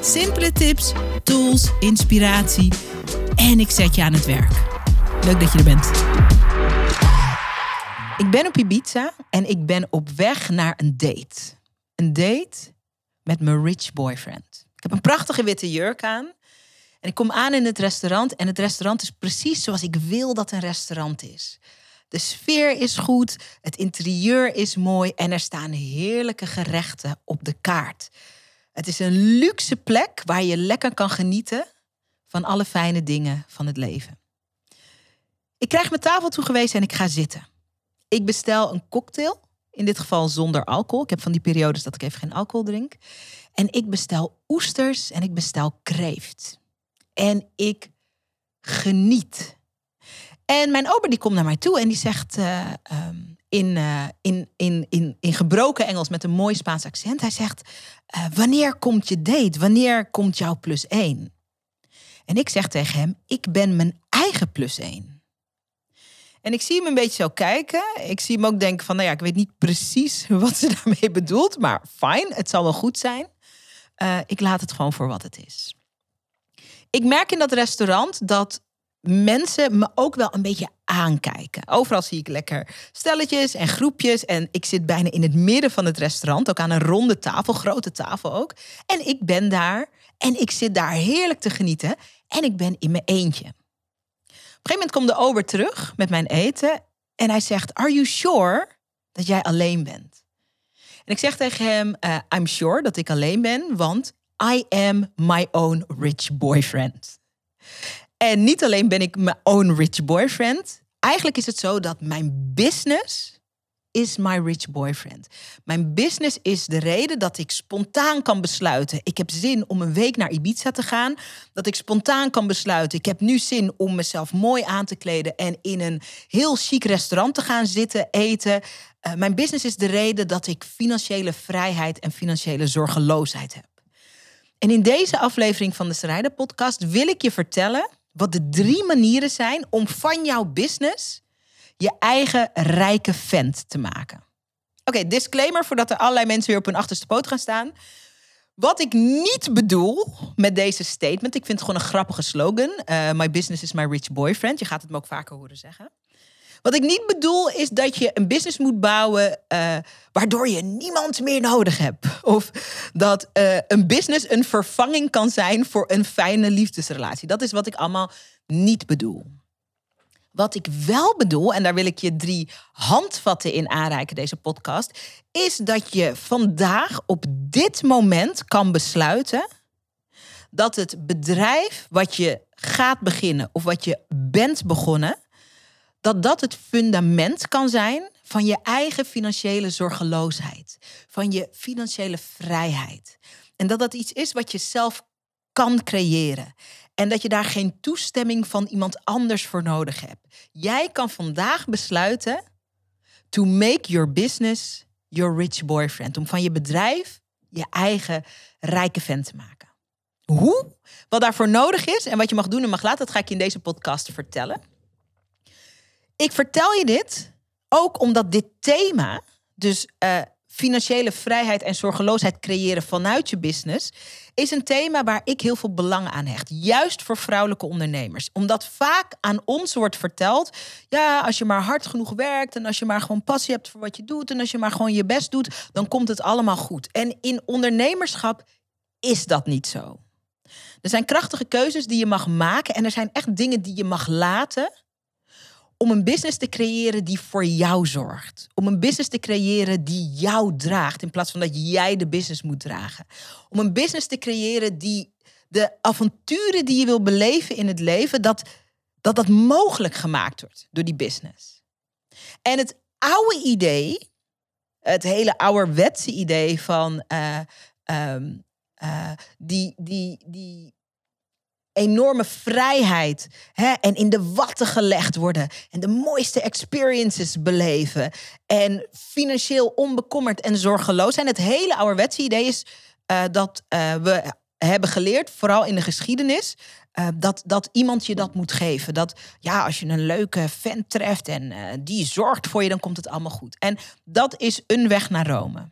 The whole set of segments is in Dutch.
Simpele tips, tools, inspiratie en ik zet je aan het werk. Leuk dat je er bent. Ik ben op Ibiza en ik ben op weg naar een date. Een date met mijn rich boyfriend. Ik heb een prachtige witte jurk aan. En ik kom aan in het restaurant en het restaurant is precies zoals ik wil dat een restaurant is. De sfeer is goed, het interieur is mooi en er staan heerlijke gerechten op de kaart. Het is een luxe plek waar je lekker kan genieten van alle fijne dingen van het leven. Ik krijg mijn tafel toegewezen en ik ga zitten. Ik bestel een cocktail, in dit geval zonder alcohol. Ik heb van die periodes dat ik even geen alcohol drink. En ik bestel oesters en ik bestel kreeft. En ik geniet. En mijn ober die komt naar mij toe en die zegt uh, um, in, uh, in, in, in, in gebroken Engels met een mooi Spaans accent. Hij zegt, uh, wanneer komt je date? Wanneer komt jouw plus één? En ik zeg tegen hem, ik ben mijn eigen plus één. En ik zie hem een beetje zo kijken. Ik zie hem ook denken van, nou ja, ik weet niet precies wat ze daarmee bedoelt. Maar fijn, het zal wel goed zijn. ik laat het gewoon voor wat het is. Ik merk in dat restaurant dat mensen me ook wel een beetje aankijken. Overal zie ik lekker stelletjes en groepjes. En ik zit bijna in het midden van het restaurant. Ook aan een ronde tafel, grote tafel ook. En ik ben daar en ik zit daar heerlijk te genieten. En ik ben in mijn eentje. Op een gegeven moment komt de ober terug met mijn eten. En hij zegt, are you sure dat jij alleen bent? En ik zeg tegen hem, uh, I'm sure dat ik alleen ben, want I am my own rich boyfriend. En niet alleen ben ik mijn own rich boyfriend. Eigenlijk is het zo dat mijn business is my rich boyfriend. Mijn business is de reden dat ik spontaan kan besluiten. Ik heb zin om een week naar Ibiza te gaan. Dat ik spontaan kan besluiten. Ik heb nu zin om mezelf mooi aan te kleden en in een heel chic restaurant te gaan zitten, eten. Uh, mijn business is de reden dat ik financiële vrijheid en financiële zorgeloosheid heb. En in deze aflevering van de Strijder Podcast wil ik je vertellen wat de drie manieren zijn om van jouw business je eigen rijke vent te maken. Oké, disclaimer voordat er allerlei mensen weer op hun achterste poot gaan staan. Wat ik niet bedoel met deze statement, ik vind het gewoon een grappige slogan. Uh, my business is my rich boyfriend. Je gaat het me ook vaker horen zeggen. Wat ik niet bedoel is dat je een business moet bouwen uh, waardoor je niemand meer nodig hebt. Of dat uh, een business een vervanging kan zijn voor een fijne liefdesrelatie. Dat is wat ik allemaal niet bedoel. Wat ik wel bedoel, en daar wil ik je drie handvatten in aanreiken, deze podcast, is dat je vandaag op dit moment kan besluiten dat het bedrijf wat je gaat beginnen of wat je bent begonnen, dat dat het fundament kan zijn van je eigen financiële zorgeloosheid, van je financiële vrijheid. En dat dat iets is wat je zelf kan creëren. En dat je daar geen toestemming van iemand anders voor nodig hebt. Jij kan vandaag besluiten to make your business your rich boyfriend. Om van je bedrijf je eigen rijke vent te maken. Hoe? Wat daarvoor nodig is en wat je mag doen en mag laten, dat ga ik je in deze podcast vertellen. Ik vertel je dit ook omdat dit thema, dus uh, financiële vrijheid en zorgeloosheid creëren vanuit je business, is een thema waar ik heel veel belang aan hecht. Juist voor vrouwelijke ondernemers. Omdat vaak aan ons wordt verteld: ja, als je maar hard genoeg werkt en als je maar gewoon passie hebt voor wat je doet en als je maar gewoon je best doet, dan komt het allemaal goed. En in ondernemerschap is dat niet zo. Er zijn krachtige keuzes die je mag maken en er zijn echt dingen die je mag laten om een business te creëren die voor jou zorgt. Om een business te creëren die jou draagt in plaats van dat jij de business moet dragen. Om een business te creëren die de avonturen die je wil beleven in het leven, dat dat, dat mogelijk gemaakt wordt door die business. En het oude idee, het hele ouderwetse idee van uh, um, uh, die, die, die enorme vrijheid hè, en in de watten gelegd worden en de mooiste experiences beleven en financieel onbekommerd en zorgeloos zijn. Het hele ouderwetse idee is uh, dat uh, we hebben geleerd, vooral in de geschiedenis, uh, dat, dat iemand je dat moet geven. Dat ja, als je een leuke vent treft en die zorgt voor je, dan komt het allemaal goed. En dat is een weg naar Rome.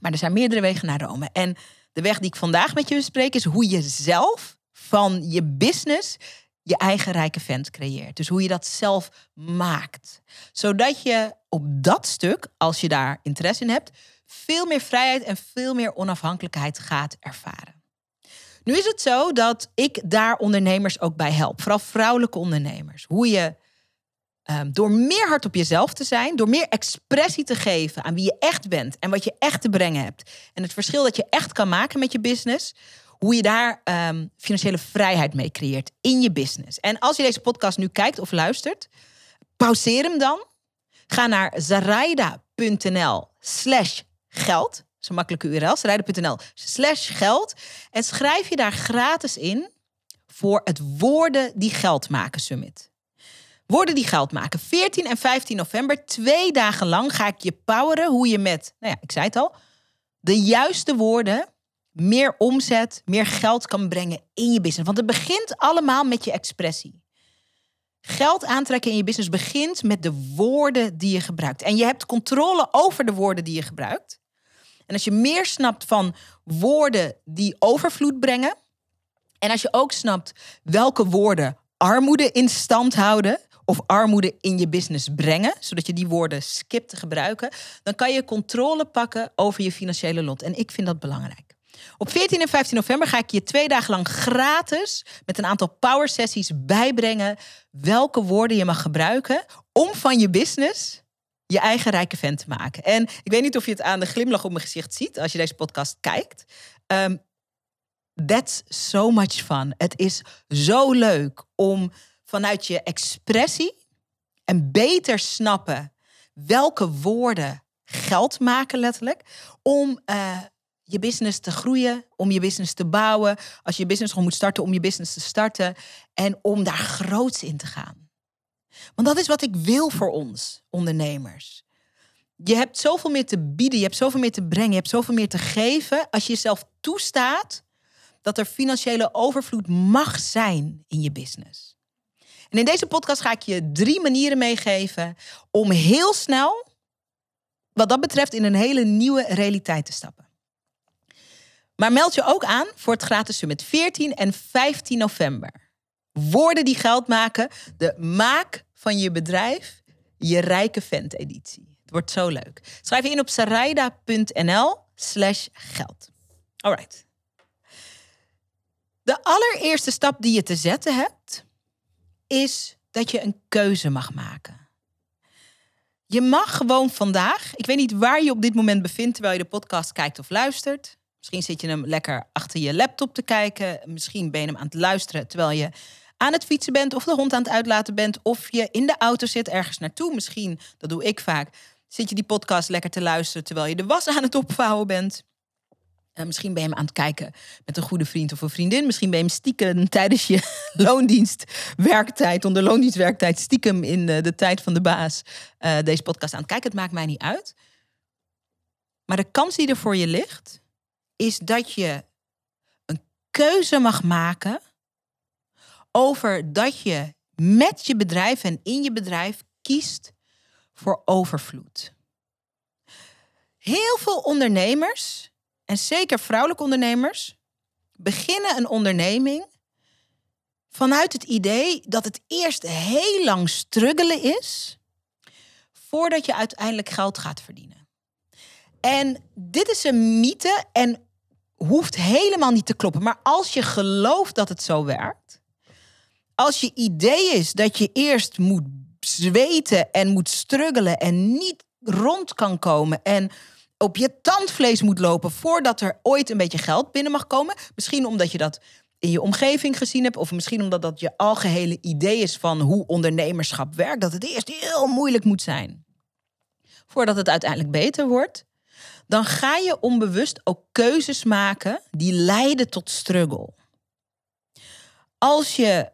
Maar er zijn meerdere wegen naar Rome. En de weg die ik vandaag met je bespreek is hoe je zelf van je business je eigen rijke vent creëert. Dus hoe je dat zelf maakt. Zodat je op dat stuk, als je daar interesse in hebt, veel meer vrijheid en veel meer onafhankelijkheid gaat ervaren. Nu is het zo dat ik daar ondernemers ook bij help, vooral vrouwelijke ondernemers. Hoe je um, door meer hard op jezelf te zijn, door meer expressie te geven aan wie je echt bent en wat je echt te brengen hebt. En het verschil dat je echt kan maken met je business, hoe je daar um, financiële vrijheid mee creëert in je business. En als je deze podcast nu kijkt of luistert, pauzeer hem dan. Ga naar zaraida.nl slash geld. Dat is een makkelijke URL. Zaraida.nl slash geld. En schrijf je daar gratis in voor het Woorden die Geld maken Summit. Woorden die geld maken. 14 en 15 november, twee dagen lang ga ik je poweren hoe je met, nou ja, ik zei het al, de juiste woorden meer omzet, meer geld kan brengen in je business. Want het begint allemaal met je expressie. Geld aantrekken in je business begint met de woorden die je gebruikt. En je hebt controle over de woorden die je gebruikt. En als je meer snapt van woorden die overvloed brengen. En als je ook snapt welke woorden armoede in stand houden of armoede in je business brengen, zodat je die woorden skipt te gebruiken, dan kan je controle pakken over je financiële lot. En ik vind dat belangrijk. Op 14 en 15 november ga ik je twee dagen lang gratis met een aantal power sessies bijbrengen welke woorden je mag gebruiken om van je business je eigen rijke vent te maken. En ik weet niet of je het aan de glimlach op mijn gezicht ziet als je deze podcast kijkt. Um, that's so much fun. Het is zo leuk om vanuit je expressie en beter snappen welke woorden geld maken letterlijk. Om uh, je business te groeien, om je business te bouwen. Als je business gewoon moet starten, om je business te starten. En om daar groots in te gaan. Want dat is wat ik wil voor ons, ondernemers. Je hebt zoveel meer te bieden, je hebt zoveel meer te brengen, je hebt zoveel meer te geven. Als je jezelf toestaat dat er financiële overvloed mag zijn in je business. En in deze podcast ga ik je drie manieren meegeven om heel snel, wat dat betreft, in een hele nieuwe realiteit te stappen. Maar meld je ook aan voor het gratis summit 14 en 15 november. Woorden die geld maken, de maak van je bedrijf, je rijke vent editie. Het wordt zo leuk. Schrijf je in op sarayda.nl slash geld. Alright. De allereerste stap die je te zetten hebt, is dat je een keuze mag maken. Je mag gewoon vandaag, ik weet niet waar je op dit moment bevindt terwijl je de podcast kijkt of luistert. Misschien zit je hem lekker achter je laptop te kijken. Misschien ben je hem aan het luisteren terwijl je aan het fietsen bent of de hond aan het uitlaten bent. Of je in de auto zit ergens naartoe. Misschien, dat doe ik vaak, zit je die podcast lekker te luisteren terwijl je de was aan het opvouwen bent. Uh, misschien ben je hem aan het kijken met een goede vriend of een vriendin. Misschien ben je hem stiekem tijdens je loondienstwerktijd, onder loondienstwerktijd, stiekem in de, de tijd van de baas, uh, deze podcast aan het kijken. Het maakt mij niet uit. Maar de kans die er voor je ligt, is dat je een keuze mag maken over dat je met je bedrijf en in je bedrijf kiest voor overvloed. Heel veel ondernemers, en zeker vrouwelijke ondernemers, beginnen een onderneming vanuit het idee dat het eerst heel lang struggelen is voordat je uiteindelijk geld gaat verdienen. En dit is een mythe en hoeft helemaal niet te kloppen. Maar als je gelooft dat het zo werkt, als je idee is dat je eerst moet zweten en moet struggelen en niet rond kan komen en op je tandvlees moet lopen voordat er ooit een beetje geld binnen mag komen, misschien omdat je dat in je omgeving gezien hebt, of misschien omdat dat je algehele idee is van hoe ondernemerschap werkt, dat het eerst heel moeilijk moet zijn voordat het uiteindelijk beter wordt dan ga je onbewust ook keuzes maken die leiden tot struggle. Als je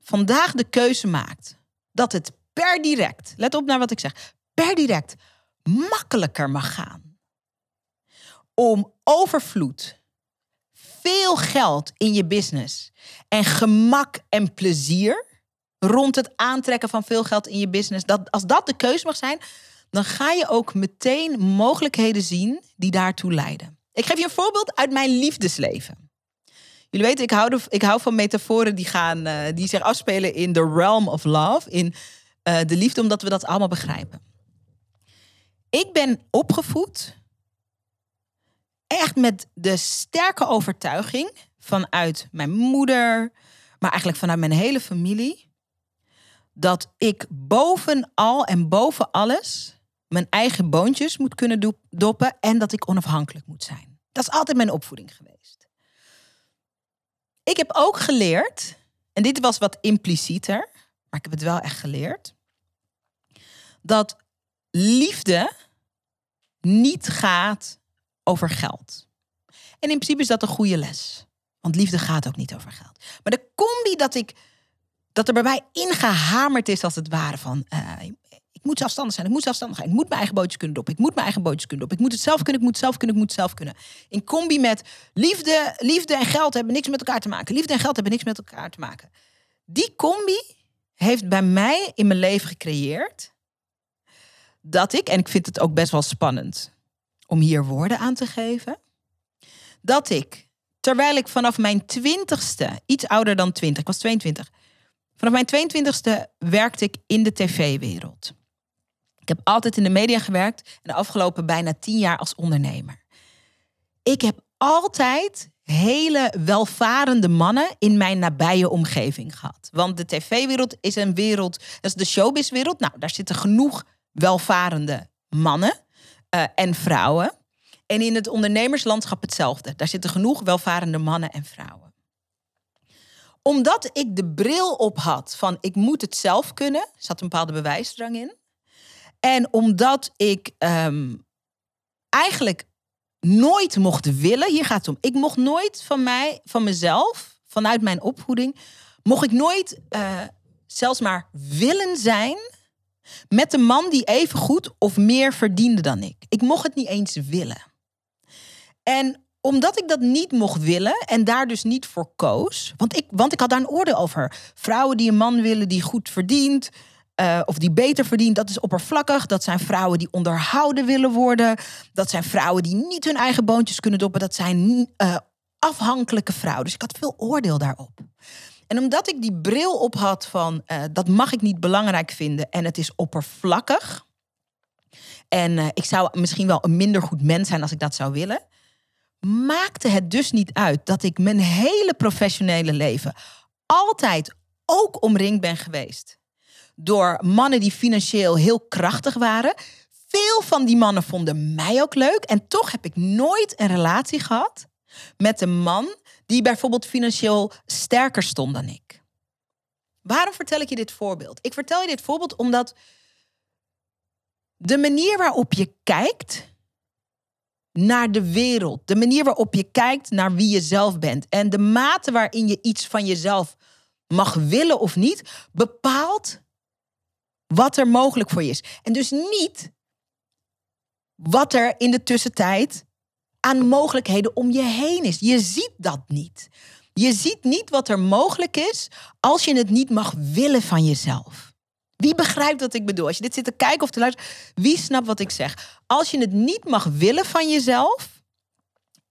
vandaag de keuze maakt dat het per direct, let op naar wat ik zeg, per direct makkelijker mag gaan om overvloed, veel geld in je business en gemak en plezier rond het aantrekken van veel geld in je business, dat, als dat de keuze mag zijn, dan ga je ook meteen mogelijkheden zien die daartoe leiden. Ik geef je een voorbeeld uit mijn liefdesleven. Jullie weten, ik hou, de, ik hou van metaforen die, gaan, uh, die zich afspelen in the realm of love, in uh, de liefde, omdat we dat allemaal begrijpen. Ik ben opgevoed echt met de sterke overtuiging vanuit mijn moeder, maar eigenlijk vanuit mijn hele familie, dat ik bovenal en boven alles mijn eigen boontjes moet kunnen doppen en dat ik onafhankelijk moet zijn. Dat is altijd mijn opvoeding geweest. Ik heb ook geleerd, en dit was wat implicieter, maar ik heb het wel echt geleerd, dat liefde niet gaat over geld. En in principe is dat een goede les. Want liefde gaat ook niet over geld. Maar de combi dat ik dat er bij mij ingehamerd is als het ware van uh, moet zelfstandig zijn, ik moet zelfstandig zijn, ik moet mijn eigen bootjes kunnen doppen, ik moet mijn eigen bootjes kunnen doppen, ik moet het zelf kunnen, ik moet zelf kunnen, ik moet zelf kunnen. In combi met liefde, liefde en geld hebben niks met elkaar te maken. Liefde en geld hebben niks met elkaar te maken. Die combi heeft bij mij in mijn leven gecreëerd dat ik, en ik vind het ook best wel spannend om hier woorden aan te geven, dat ik, terwijl ik vanaf mijn twintigste, iets ouder dan twintig, ik was 22, vanaf mijn 22ste werkte ik in de tv-wereld. Ik heb altijd in de media gewerkt en de afgelopen bijna tien jaar als ondernemer. Ik heb altijd hele welvarende mannen in mijn nabije omgeving gehad. Want de tv-wereld is een wereld, dat is de showbizwereld. Nou, daar zitten genoeg welvarende mannen uh, en vrouwen. En in het ondernemerslandschap hetzelfde. Daar zitten genoeg welvarende mannen en vrouwen. Omdat ik de bril op had van ik moet het zelf kunnen, zat een bepaalde bewijsdrang in. En omdat ik um, eigenlijk nooit mocht willen, hier gaat het om, ik mocht nooit van mij, van mezelf, vanuit mijn opvoeding, mocht ik nooit uh, zelfs maar willen zijn met een man die even goed of meer verdiende dan ik. Ik mocht het niet eens willen. En omdat ik dat niet mocht willen en daar dus niet voor koos, want ik, want ik had daar een oordeel over. Vrouwen die een man willen die goed verdient, uh, of die beter verdient, dat is oppervlakkig. Dat zijn vrouwen die onderhouden willen worden. Dat zijn vrouwen die niet hun eigen boontjes kunnen doppen. Dat zijn uh, afhankelijke vrouwen. Dus ik had veel oordeel daarop. En omdat ik die bril op had van uh, dat mag ik niet belangrijk vinden en het is oppervlakkig. En ik zou misschien wel een minder goed mens zijn als ik dat zou willen. Maakte het dus niet uit dat ik mijn hele professionele leven altijd ook omringd ben geweest. Door mannen die financieel heel krachtig waren. Veel van die mannen vonden mij ook leuk. En toch heb ik nooit een relatie gehad met een man die bijvoorbeeld financieel sterker stond dan ik. Waarom vertel ik je dit voorbeeld? Ik vertel je dit voorbeeld omdat de manier waarop je kijkt naar de wereld, de manier waarop je kijkt naar wie je zelf bent en de mate waarin je iets van jezelf mag willen of niet, bepaalt wat er mogelijk voor je is. En dus niet wat er in de tussentijd aan mogelijkheden om je heen is. Je ziet dat niet. Je ziet niet wat er mogelijk is als je het niet mag willen van jezelf. Wie begrijpt wat ik bedoel? Als je dit zit te kijken of te luisteren, wie snapt wat ik zeg? Als je het niet mag willen van jezelf,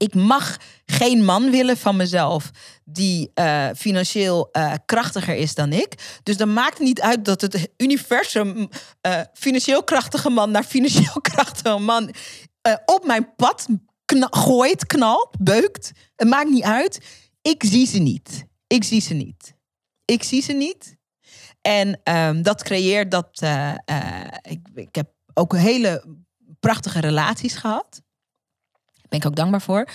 ik mag geen man willen van mezelf die uh, financieel uh, krachtiger is dan ik. Dus dan maakt het niet uit dat het universum uh, financieel krachtige man naar financieel krachtige man op mijn pad gooit, knalt, beukt. Het maakt niet uit. Ik zie ze niet. Ik zie ze niet. Ik zie ze niet. En um, dat creëert dat. Ik, ik heb ook hele prachtige relaties gehad. Ben ik ook dankbaar voor.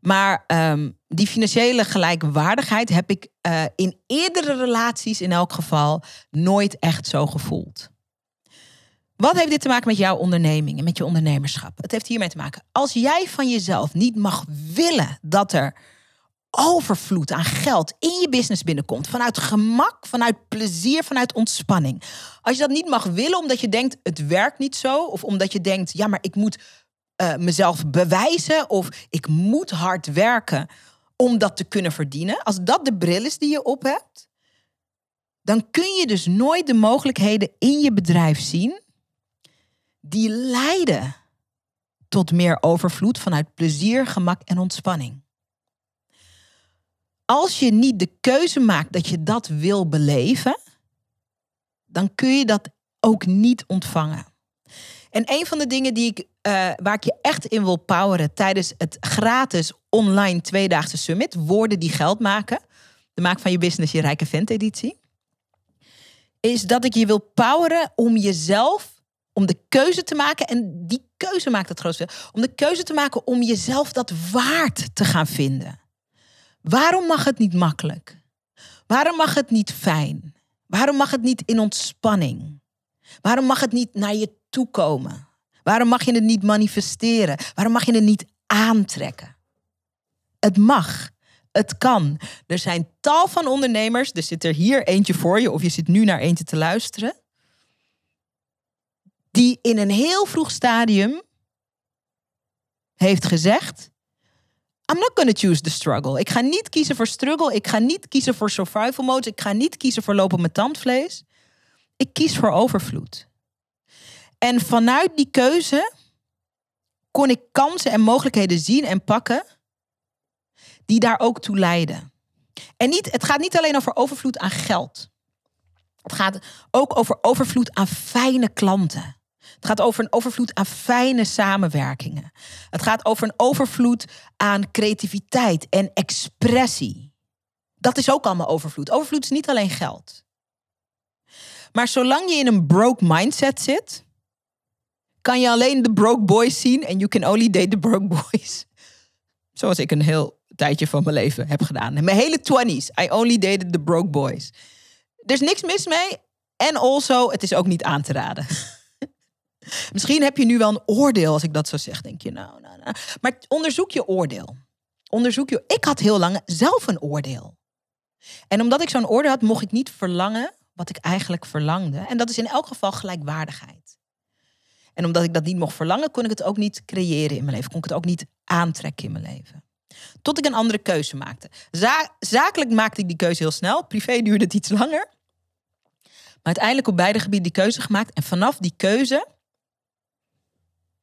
Maar um, die financiële gelijkwaardigheid heb ik uh, in eerdere relaties in elk geval nooit echt zo gevoeld. Wat heeft dit te maken met jouw onderneming en met je ondernemerschap? Het heeft hiermee te maken. Als jij van jezelf niet mag willen dat er overvloed aan geld in je business binnenkomt. Vanuit gemak, vanuit plezier, vanuit ontspanning. Als je dat niet mag willen omdat je denkt het werkt niet zo. Of omdat je denkt ja maar ik moet uh, mezelf bewijzen. Of ik moet hard werken om dat te kunnen verdienen. Als dat de bril is die je op hebt. Dan kun je dus nooit de mogelijkheden in je bedrijf zien. Die leiden tot meer overvloed vanuit plezier, gemak en ontspanning als je niet de keuze maakt dat je dat wil beleven, dan kun je dat ook niet ontvangen. En een van de dingen die ik, uh, waar ik je echt in wil poweren tijdens het gratis online tweedaagse summit, woorden die geld maken, de maak van je business je rijke vent editie, is dat ik je wil poweren om jezelf, om de keuze te maken, en die keuze maakt het grootste, om de keuze te maken om jezelf dat waard te gaan vinden. Waarom mag het niet makkelijk? Waarom mag het niet fijn? Waarom mag het niet in ontspanning? Waarom mag het niet naar je toe komen? Waarom mag je het niet manifesteren? Waarom mag je het niet aantrekken? Het mag. Het kan. Er zijn tal van ondernemers. Er zit er hier eentje voor je, of je zit nu naar eentje te luisteren. Die in een heel vroeg stadium heeft gezegd: I'm not gonna choose the struggle. Ik ga niet kiezen voor struggle. Ik ga niet kiezen voor survival mode. Ik ga niet kiezen voor lopen met tandvlees. Ik kies voor overvloed. En vanuit die keuze kon ik kansen en mogelijkheden zien en pakken die daar ook toe leiden. En niet, het gaat niet alleen over overvloed aan geld. Het gaat ook over overvloed aan fijne klanten. Het gaat over een overvloed aan fijne samenwerkingen. Het gaat over een overvloed aan creativiteit en expressie. Dat is ook allemaal overvloed. Overvloed is niet alleen geld. Maar zolang je in een broke mindset zit, kan je alleen de broke boys zien en you can only date the broke boys. Zoals ik een heel tijdje van mijn leven heb gedaan. mijn hele 20s, I only dated the broke boys. Er is niks mis mee. En also, het is ook niet aan te raden. Misschien heb je nu wel een oordeel als ik dat zo zeg. Denk je, nou, nou, nou. Maar onderzoek je oordeel. Onderzoek je. Ik had heel lang zelf een oordeel. En omdat ik zo'n oordeel had, mocht ik niet verlangen wat ik eigenlijk verlangde. En dat is in elk geval gelijkwaardigheid. En omdat ik dat niet mocht verlangen, kon ik het ook niet creëren in mijn leven. Kon ik het ook niet aantrekken in mijn leven. Tot ik een andere keuze maakte. zakelijk maakte ik die keuze heel snel. Privé duurde het iets langer. Maar uiteindelijk op beide gebieden die keuze gemaakt. En vanaf die keuze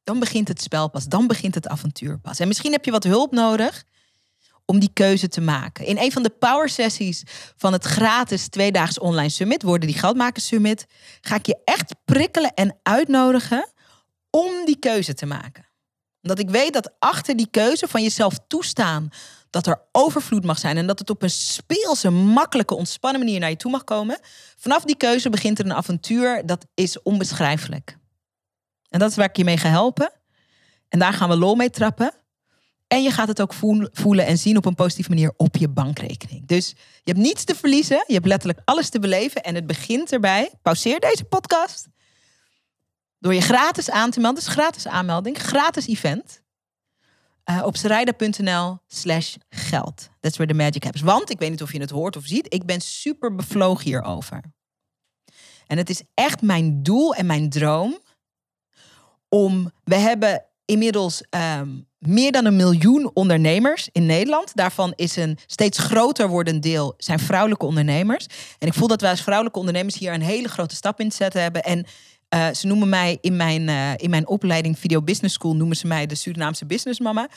dan begint het spel pas. Dan begint het avontuur pas. En misschien heb je wat hulp nodig om die keuze te maken. In een van de power sessies van het gratis tweedaags online summit, worden die Geldmakers Summit, ga ik je echt prikkelen en uitnodigen om die keuze te maken. Omdat ik weet dat achter die keuze van jezelf toestaan dat er overvloed mag zijn en dat het op een speelse, makkelijke, ontspannen manier naar je toe mag komen. Vanaf die keuze begint er een avontuur dat is onbeschrijfelijk. En dat is waar ik je mee ga helpen. En daar gaan we lol mee trappen. En je gaat het ook voelen en zien op een positieve manier op je bankrekening. Dus je hebt niets te verliezen. Je hebt letterlijk alles te beleven. En het begint erbij. Pauzeer deze podcast. Door je gratis aan te melden. Dus gratis aanmelding. Gratis event. Uh, op serijda.nl slash geld. That's where the magic happens. Want, ik weet niet of je het hoort of ziet. Ik ben super bevlogen hierover. En het is echt mijn doel en mijn droom om. We hebben inmiddels ehm, meer dan een miljoen ondernemers in Nederland. Daarvan is een steeds groter wordend deel zijn vrouwelijke ondernemers. En ik voel dat wij als vrouwelijke ondernemers hier een hele grote stap in te zetten hebben. En uh, ze noemen mij in mijn, uh, in mijn opleiding Video Business School noemen ze mij de Surinaamse businessmama.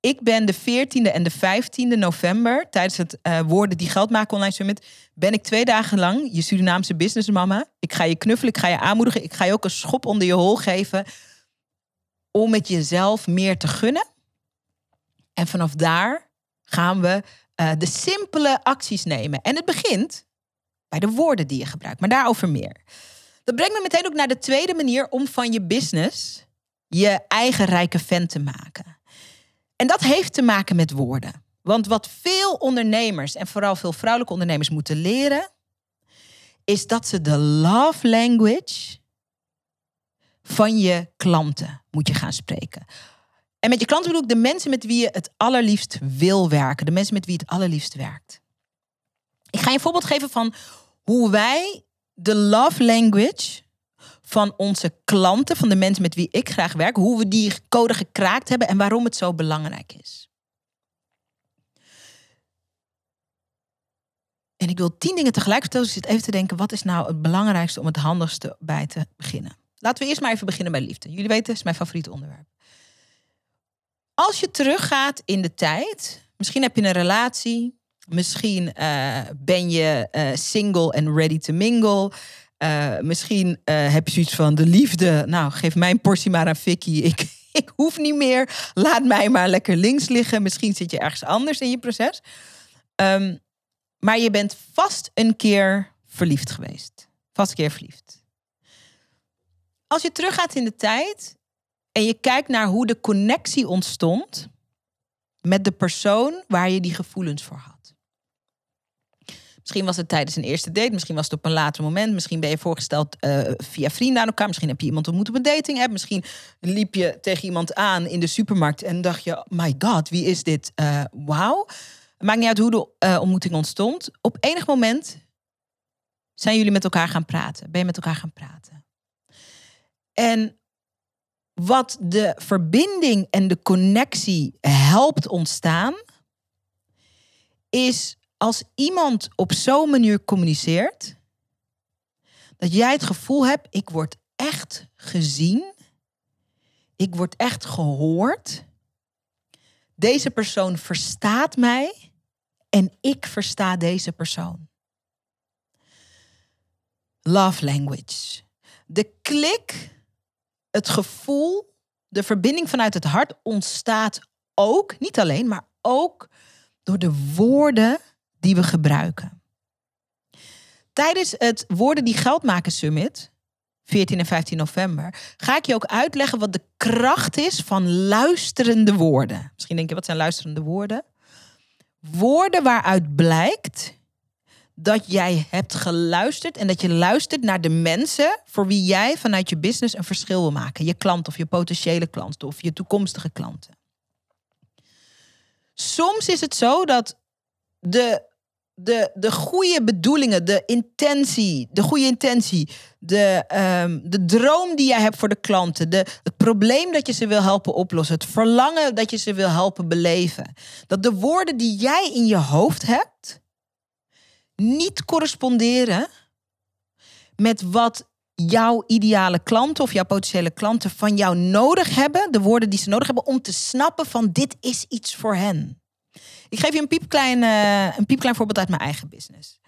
Ik ben de 14e en de 15e november tijdens het uh, Woorden die Geld maken online summit. Ben ik twee dagen lang je Surinaamse businessmama. Ik ga je knuffelen, ik ga je aanmoedigen. Ik ga je ook een schop onder je hol geven om het jezelf meer te gunnen. En vanaf daar gaan we de simpele acties nemen. En het begint bij de woorden die je gebruikt, maar daarover meer. Dat brengt me meteen ook naar de tweede manier om van je business je eigen rijke vent te maken. En dat heeft te maken met woorden. Want wat veel ondernemers en vooral veel vrouwelijke ondernemers moeten leren, is dat ze de love language van je klanten moet je gaan spreken. En met je klanten bedoel ik de mensen met wie je het allerliefst wil werken. De mensen met wie het allerliefst werkt. Ik ga je een voorbeeld geven van hoe wij de love language van onze klanten, van de mensen met wie ik graag werk, hoe we die code gekraakt hebben en waarom het zo belangrijk is. En ik wil tien dingen tegelijk vertellen. Dus ik zit even te denken, wat is nou het belangrijkste om het handigste bij te beginnen? Laten we eerst maar even beginnen bij liefde. Jullie weten, het is mijn favoriete onderwerp. Als je teruggaat in de tijd, misschien heb je een relatie, misschien uh, ben je uh, single en ready to mingle. Uh, misschien heb je zoiets van de liefde. Nou, geef mijn portie maar aan Vicky. Ik, ik hoef niet meer. Laat mij maar lekker links liggen. Misschien zit je ergens anders in je proces. Um, maar je bent vast een keer verliefd geweest. Vast een keer verliefd. Als je teruggaat in de tijd en je kijkt naar hoe de connectie ontstond met de persoon waar je die gevoelens voor had. Misschien was het tijdens een eerste date, misschien was het op een later moment, misschien ben je voorgesteld uh, via vrienden aan elkaar, misschien heb je iemand ontmoet op een dating app, misschien liep je tegen iemand aan in de supermarkt en dacht je, my god, wie is dit? Uh, Wauw. Maakt niet uit hoe de uh, ontmoeting ontstond. Op enig moment zijn jullie met elkaar gaan praten. Ben je met elkaar gaan praten. En wat de verbinding en de connectie helpt ontstaan, is als iemand op zo'n manier communiceert, dat jij het gevoel hebt, ik word echt gezien, ik word echt gehoord, deze persoon verstaat mij en ik versta deze persoon. Love language. De klik, het gevoel, de verbinding vanuit het hart ontstaat ook, niet alleen, maar ook door de woorden die we gebruiken. Tijdens het Woorden die Geld maken Summit, 14 en 15 november, ga ik je ook uitleggen wat de kracht is van luisterende woorden. Misschien denk je, wat zijn luisterende woorden? woorden waaruit blijkt dat jij hebt geluisterd en dat je luistert naar de mensen voor wie jij vanuit je business een verschil wil maken. Je klant of je potentiële klant of je toekomstige klanten. Soms is het zo dat de de, de goede bedoelingen, de intentie, de goede intentie, de, um, de droom die jij hebt voor de klanten, de, het probleem dat je ze wil helpen oplossen, het verlangen dat je ze wil helpen beleven, dat de woorden die jij in je hoofd hebt niet corresponderen met wat jouw ideale klanten of jouw potentiële klanten van jou nodig hebben, de woorden die ze nodig hebben om te snappen van dit is iets voor hen. Ik geef je een piepklein, uh, een piepklein voorbeeld uit mijn eigen business.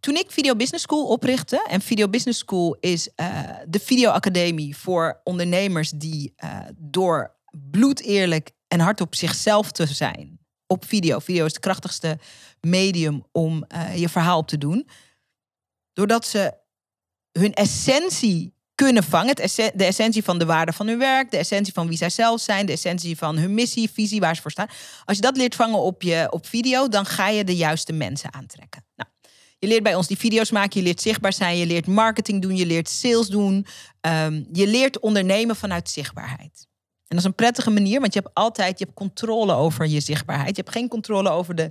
Toen ik Video Business School oprichtte, en Video Business School is uh, de videoacademie voor ondernemers die uh, door bloed eerlijk en hard op zichzelf te zijn, op video. Video is het krachtigste medium om je verhaal op te doen. Doordat ze hun essentie kunnen vangen. de essentie van de waarde van hun werk, de essentie van wie zij zelf zijn, de essentie van hun missie, visie, waar ze voor staan. Als je dat leert vangen op, je, op video, dan ga je de juiste mensen aantrekken. Nou, je leert bij ons die video's maken, je leert zichtbaar zijn, je leert marketing doen, je leert sales doen. Um, je leert ondernemen vanuit zichtbaarheid. En dat is een prettige manier, want je hebt altijd je hebt controle over je zichtbaarheid. Je hebt geen controle over de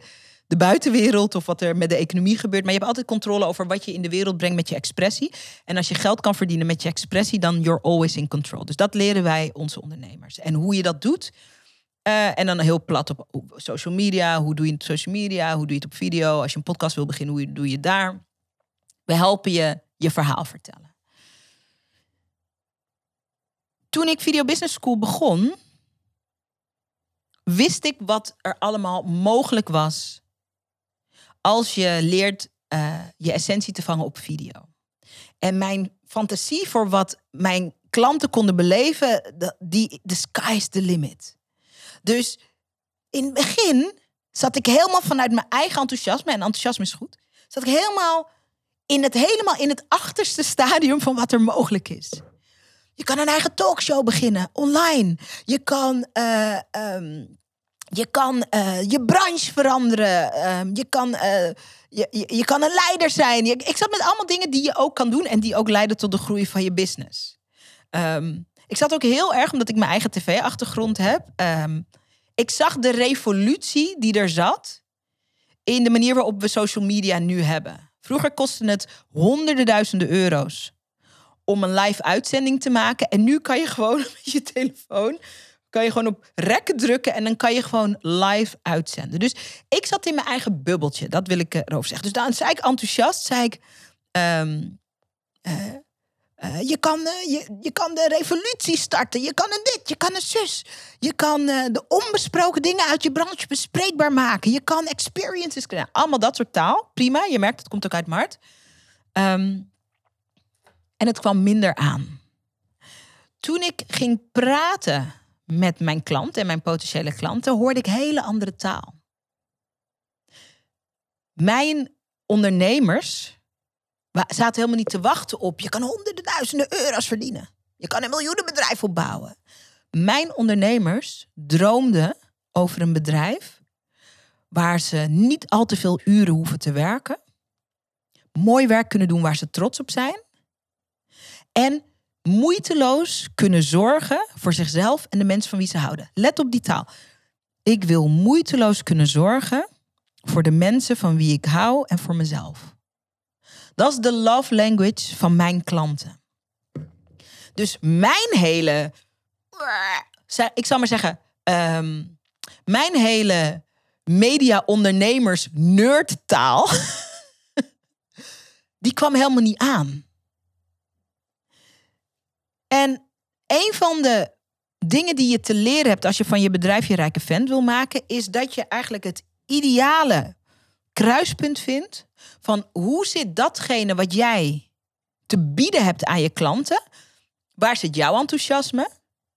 de buitenwereld of wat er met de economie gebeurt. Maar je hebt altijd controle over wat je in de wereld brengt met je expressie. En als je geld kan verdienen met je expressie, dan you're always in control. Dus dat leren wij onze ondernemers. En hoe je dat doet. Uh, en dan heel plat op, social media. Hoe doe je het op social media? Hoe doe je het op video? Als je een podcast wil beginnen, hoe doe je daar? We helpen je je verhaal vertellen. Toen ik Video Business School begon, wist ik wat er allemaal mogelijk was als je leert uh, je essentie te vangen op video. En mijn fantasie voor wat mijn klanten konden beleven, die, the sky's the limit. Dus in het begin zat ik helemaal vanuit mijn eigen enthousiasme, en enthousiasme is goed, zat ik helemaal in het, helemaal in het achterste stadium van wat er mogelijk is. Je kan een eigen talkshow beginnen, online. Je kan uh, um, je kan uh, je branche veranderen. Uh, je, kan, uh, je, je, kan een leider zijn. Ik zat met allemaal dingen die je ook kan doen en die ook leiden tot de groei van je business. Um, Ik zat ook heel erg, omdat ik mijn eigen tv-achtergrond heb. ehm, ik zag de revolutie die er zat in de manier waarop we social media nu hebben. Vroeger kostte het honderden duizenden euro's om een live uitzending te maken. En nu kan je gewoon met je telefoon kan je gewoon op rekken drukken en dan kan je gewoon live uitzenden. Dus ik zat in mijn eigen bubbeltje, dat wil ik erover zeggen. Dus dan zei ik enthousiast, zei ik, ehm, eh, eh, je, kan, eh, je, je kan de revolutie starten, je kan een dit, je kan een zus. Je kan eh, de onbesproken dingen uit je branche bespreekbaar maken. Je kan experiences krijgen. Allemaal dat soort taal, prima. Je merkt, het komt ook uit mijn hart. Ehm, en het kwam minder aan. Toen ik ging praten met mijn klanten en mijn potentiële klanten, hoorde ik hele andere taal. Mijn ondernemers zaten helemaal niet te wachten op. Je kan honderden duizenden euro's verdienen. Je kan een miljoenenbedrijf opbouwen. Mijn ondernemers droomden over een bedrijf waar ze niet al te veel uren hoeven te werken. Mooi werk kunnen doen waar ze trots op zijn. En moeiteloos kunnen zorgen voor zichzelf en de mensen van wie ze houden. Let op die taal. Ik wil moeiteloos kunnen zorgen voor de mensen van wie ik hou en voor mezelf. Dat is de love language van mijn klanten. Dus mijn hele, ik zal maar zeggen, ehm, mijn hele media-ondernemers nerdtaal, die kwam helemaal niet aan. En een van de dingen die je te leren hebt als je van je bedrijf je rijke vent wil maken, is dat je eigenlijk het ideale kruispunt vindt van hoe zit datgene wat jij te bieden hebt aan je klanten? Waar zit jouw enthousiasme?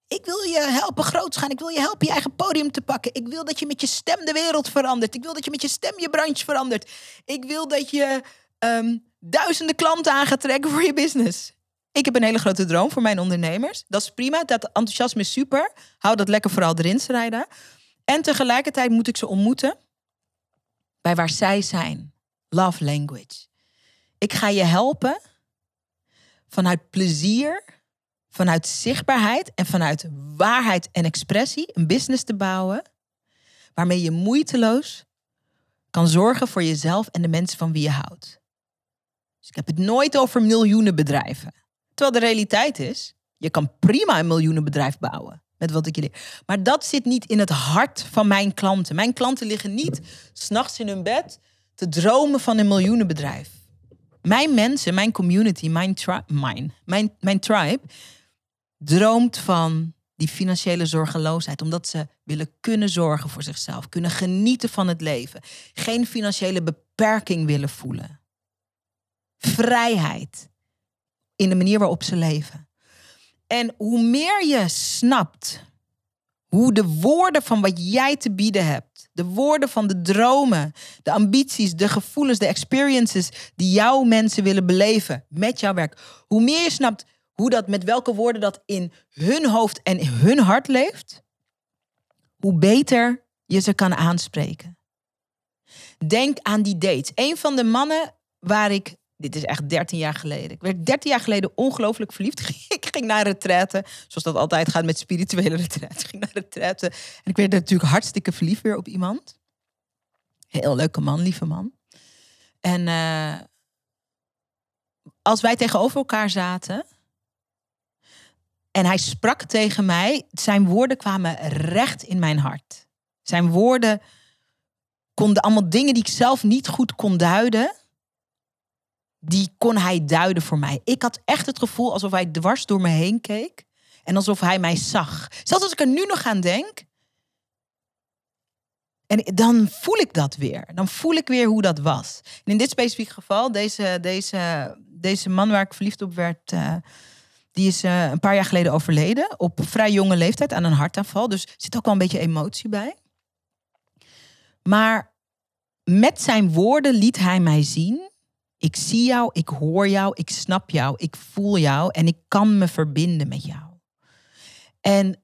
Ik wil je helpen groot gaan. Ik wil je helpen je eigen podium te pakken. Ik wil dat je met je stem de wereld verandert. Ik wil dat je met je stem je branche verandert. Ik wil dat je ehm, duizenden klanten aan gaat trekken voor je business. Ik heb een hele grote droom voor mijn ondernemers. Dat is prima. Dat enthousiasme is super. Hou dat lekker vooral erin, Strijda. En tegelijkertijd moet ik ze ontmoeten bij waar zij zijn. Love language. Ik ga je helpen vanuit plezier, vanuit zichtbaarheid en vanuit waarheid en expressie een business te bouwen waarmee je moeiteloos kan zorgen voor jezelf en de mensen van wie je houdt. Dus ik heb het nooit over miljoenen bedrijven. Terwijl de realiteit is, je kan prima een miljoenenbedrijf bouwen met wat ik je. Maar dat zit niet in het hart van mijn klanten. Mijn klanten liggen niet s'nachts in hun bed te dromen van een miljoenenbedrijf. Mijn mensen, mijn community, mijn, mijn, mijn, mijn tribe droomt van die financiële zorgeloosheid. Omdat ze willen kunnen zorgen voor zichzelf. Kunnen genieten van het leven. Geen financiële beperking willen voelen. Vrijheid in de manier waarop ze leven. En hoe meer je snapt hoe de woorden van wat jij te bieden hebt, de woorden van de dromen, de ambities, de gevoelens, de experiences die jouw mensen willen beleven met jouw werk, hoe meer je snapt hoe dat met welke woorden dat in hun hoofd en hun hart leeft, hoe beter je ze kan aanspreken. Denk aan die dates. Een van de mannen waar ik dit is echt 13 jaar geleden. Ik werd 13 jaar geleden ongelooflijk verliefd. Ik ging naar retraite, zoals dat altijd gaat met spirituele retraite. Ik ging naar retraite en ik werd natuurlijk hartstikke verliefd weer op iemand. Heel leuke man, lieve man. En uh, als wij tegenover elkaar zaten en hij sprak tegen mij, zijn woorden kwamen recht in mijn hart. Zijn woorden konden allemaal dingen die ik zelf niet goed kon duiden die kon hij duiden voor mij. Ik had echt het gevoel alsof hij dwars door me heen keek. En alsof hij mij zag. Zelfs als ik er nu nog aan denk. En dan voel ik dat weer. Dan voel ik weer hoe dat was. En in dit specifieke geval, deze, deze, deze man waar ik verliefd op werd. Uh, die is uh, een paar jaar geleden overleden. Op vrij jonge leeftijd aan een hartaanval. Dus er zit ook wel een beetje emotie bij. Maar met zijn woorden liet hij mij zien ik zie jou, ik hoor jou, ik snap jou, ik voel jou en ik kan me verbinden met jou. En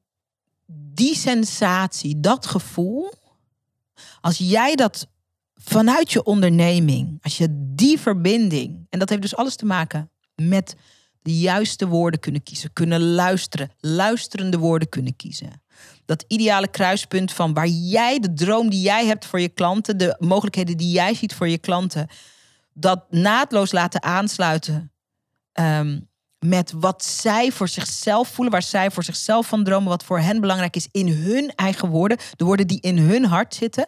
die sensatie, dat gevoel, als jij dat vanuit je onderneming, als je die verbinding, en dat heeft dus alles te maken met de juiste woorden kunnen kiezen, kunnen luisteren, luisterende woorden kunnen kiezen. Dat ideale kruispunt van waar jij de droom die jij hebt voor je klanten, de mogelijkheden die jij ziet voor je klanten, dat naadloos laten aansluiten ehm, met wat zij voor zichzelf voelen, waar zij voor zichzelf van dromen, wat voor hen belangrijk is in hun eigen woorden, de woorden die in hun hart zitten.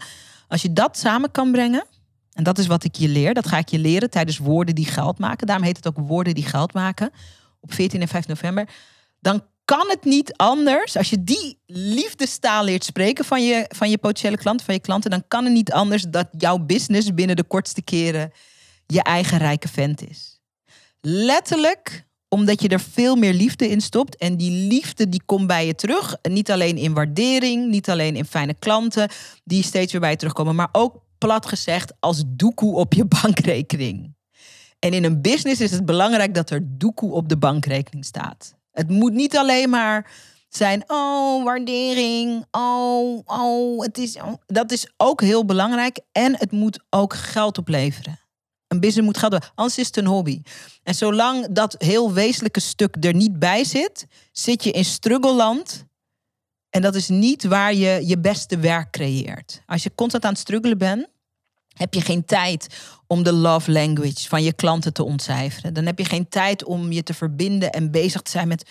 Als je dat samen kan brengen, en dat is wat ik je leer, dat ga ik je leren tijdens woorden die geld maken. Daarom heet het ook woorden die geld maken op 14 en 5 november. Dan kan het niet anders. Als je die liefdestaal leert spreken van je, van je potentiële klanten, van je klanten, dan kan het niet anders dat jouw business binnen de kortste keren je eigen rijke vent is. Letterlijk omdat je er veel meer liefde in stopt. En die liefde die komt bij je terug. niet alleen in waardering, niet alleen in fijne klanten die steeds weer bij je terugkomen. Maar ook plat gezegd als doekoe op je bankrekening. En in een business is het belangrijk dat er doekoe op de bankrekening staat. Het moet niet alleen maar zijn, oh, waardering, oh, oh, het is, oh. dat is ook heel belangrijk. En het moet ook geld opleveren. Een business moet geld hebben, anders is het een hobby. En zolang dat heel wezenlijke stuk er niet bij zit, zit je in struggelland. En dat is niet waar je je beste werk creëert. Als je constant aan het struggelen bent, heb je geen tijd om de love language van je klanten te ontcijferen. Dan heb je geen tijd om je te verbinden en bezig te zijn met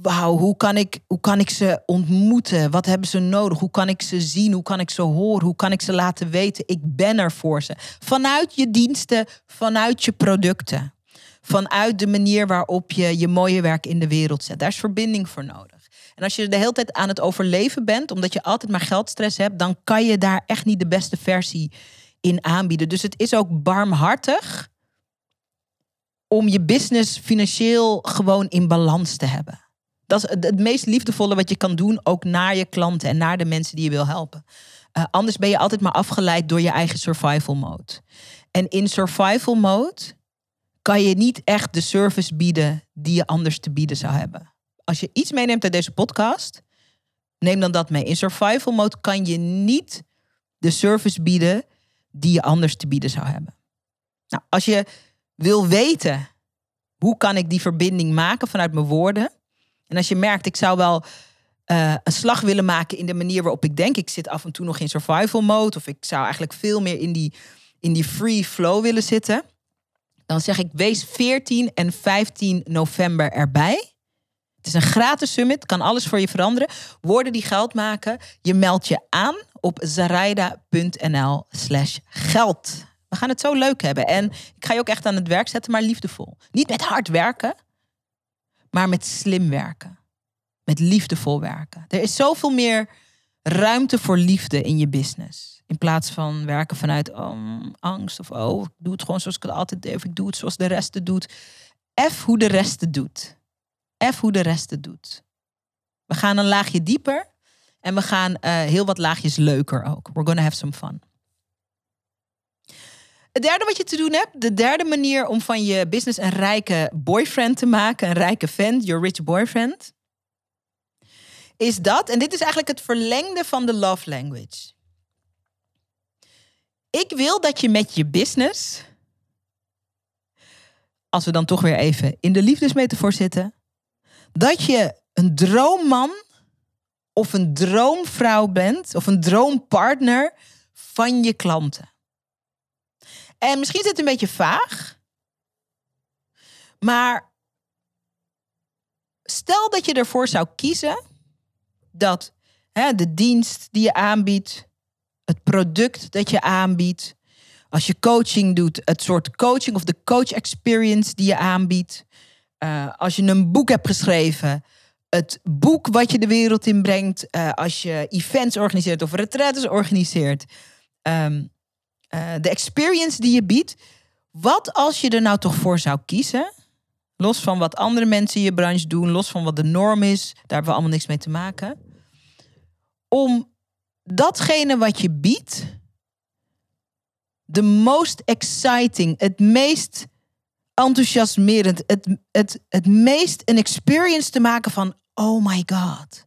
wauw, hoe, kan ik, hoe kan ik ze ontmoeten? Wat hebben ze nodig? Hoe kan ik ze zien? Hoe kan ik ze horen? Hoe kan ik ze laten weten? Ik ben er voor ze. Vanuit je diensten, vanuit je producten. Vanuit de manier waarop je je mooie werk in de wereld zet. Daar is verbinding voor nodig. En als je de hele tijd aan het overleven bent, omdat je altijd maar geldstress hebt, dan kan je daar echt niet de beste versie in aanbieden. Dus het is ook barmhartig om je business financieel gewoon in balans te hebben. Dat is het meest liefdevolle wat je kan doen, ook naar je klanten en naar de mensen die je wil helpen. Uh, anders ben je altijd maar afgeleid door je eigen survival mode. En in survival mode kan je niet echt de service bieden die je anders te bieden zou hebben. Als je iets meeneemt uit deze podcast, neem dan dat mee. In survival mode kan je niet de service bieden die je anders te bieden zou hebben. Nou, als je wil weten hoe kan ik die verbinding maken vanuit mijn woorden, en als je merkt, ik zou wel uh, een slag willen maken in de manier waarop ik denk. Ik zit af en toe nog in survival mode. Of ik zou eigenlijk veel meer in die, in die free flow willen zitten. Dan zeg ik, wees 14 en 15 november erbij. Het is een gratis summit, kan alles voor je veranderen. Woorden die geld maken. Je meldt je aan op zaraida.nl slash geld. We gaan het zo leuk hebben. En ik ga je ook echt aan het werk zetten, maar liefdevol. Niet met hard werken, maar met slim werken. Met liefdevol werken. Er is zoveel meer ruimte voor liefde in je business. In plaats van werken vanuit oh, angst of oh, ik doe het gewoon zoals ik het altijd deed. Of ik doe het zoals de rest het doet. F hoe de rest het doet. F hoe de rest het doet. We gaan een laagje dieper en we gaan uh, heel wat laagjes leuker ook. We're gonna have some fun. Het derde wat je te doen hebt, de derde manier om van je business een rijke boyfriend te maken, een rijke vent, your rich boyfriend, is dat, en dit is eigenlijk het verlengde van de love language. Ik wil dat je met je business, als we dan toch weer even in de liefdesmetafoor zitten, dat je een droomman of een droomvrouw bent of een droompartner van je klanten. En misschien is het een beetje vaag. Maar stel dat je ervoor zou kiezen dat hè, de dienst die je aanbiedt, het product dat je aanbiedt, als je coaching doet, het soort coaching of de coach experience die je aanbiedt, uh, als je een boek hebt geschreven, het boek wat je de wereld in brengt, uh, als je events organiseert of retretes organiseert, um, uh, de experience die je biedt. Wat als je er nou toch voor zou kiezen? Los van wat andere mensen in je branche doen, los van wat de norm is, daar hebben we allemaal niks mee te maken. Om datgene wat je biedt, de most exciting, het meest enthousiasmerend, het, het, het meest een experience te maken van, oh my god.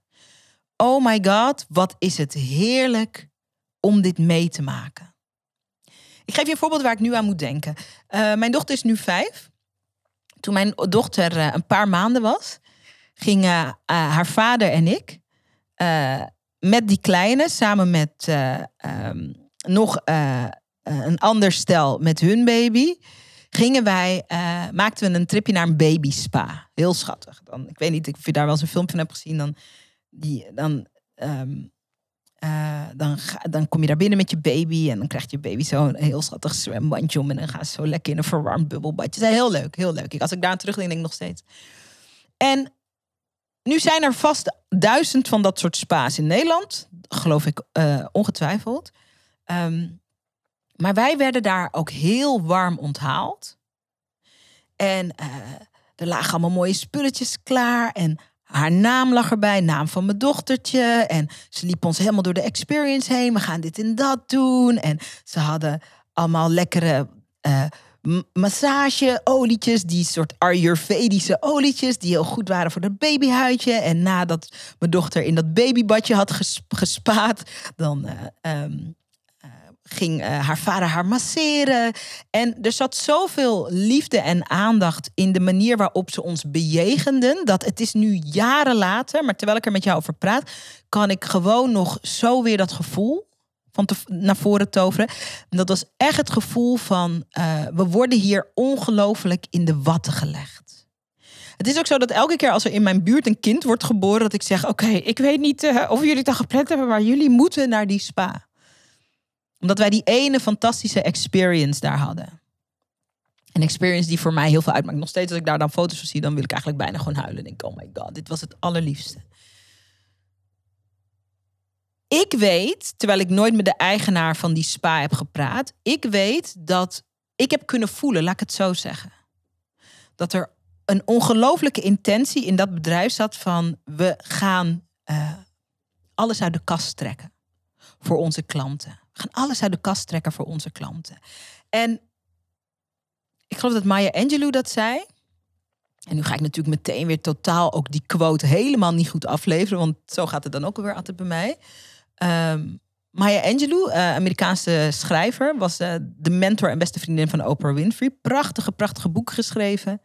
Oh my god, wat is het heerlijk om dit mee te maken. Ik geef je een voorbeeld waar ik nu aan moet denken. Uh, mijn dochter is nu vijf. Toen mijn dochter eh, een paar maanden was, gingen eh, haar vader en ik eh, met die kleine, samen met eh, ehm, nog eh, eh, een ander stel met hun baby, gingen wij, eh, maakten we een tripje naar een baby spa. Heel schattig. Dan, ik weet niet of je daar wel eens een filmpje van hebt gezien. Dan, die, dan, ehm, eh, dan, dan kom je daar binnen met je baby en dan krijgt je baby zo'n heel schattig zwembandje om en dan gaan ze zo lekker in een verwarmd bubbelbadje. Dat is heel leuk, heel leuk. Ik, als ik daar terugdenk, denk ik nog steeds. En nu zijn er vast duizend van dat soort spa's in Nederland, geloof ik eh, ongetwijfeld. Ehm, maar wij werden daar ook heel warm onthaald. En eh, er lagen allemaal mooie spulletjes klaar. En haar naam lag erbij, naam van mijn dochtertje. En ze liep ons helemaal door de experience heen. We gaan dit en dat doen. En ze hadden allemaal lekkere m- massageolietjes. Die soort Ayurvedische olietjes. Die heel goed waren voor dat babyhuidje. En nadat mijn dochter in dat babybadje had ges- gespaat. Dan... eh, ehm, ging eh, haar vader haar masseren. En er zat zoveel liefde en aandacht in de manier waarop ze ons bejegenden. Dat het is nu jaren later, maar terwijl ik er met jou over praat, kan ik gewoon nog zo weer dat gevoel van te, naar voren toveren. En dat was echt het gevoel van eh, we worden hier ongelooflijk in de watten gelegd. Het is ook zo dat elke keer als er in mijn buurt een kind wordt geboren, dat ik zeg: Oké, ik weet niet eh, of jullie het al gepland hebben, maar jullie moeten naar die spa omdat wij die ene fantastische experience daar hadden. Een experience die voor mij heel veel uitmaakt. Nog steeds als ik daar dan foto's van zie, dan wil ik eigenlijk bijna gewoon huilen. Denk, oh my god, dit was het allerliefste. Ik weet, terwijl ik nooit met de eigenaar van die spa heb gepraat, ik weet dat ik heb kunnen voelen, laat ik het zo zeggen, dat er een ongelooflijke intentie in dat bedrijf zat van we gaan eh, alles uit de kast trekken voor onze klanten. We gaan alles uit de kast trekken voor onze klanten. En ik geloof dat Maya Angelou dat zei. En nu ga ik natuurlijk meteen weer totaal ook die quote helemaal niet goed afleveren. Want zo gaat het dan ook weer altijd bij mij. Ehm, Maya Angelou, eh, Amerikaanse schrijver, was eh, de mentor en beste vriendin van Oprah Winfrey. Prachtige, prachtige boek geschreven.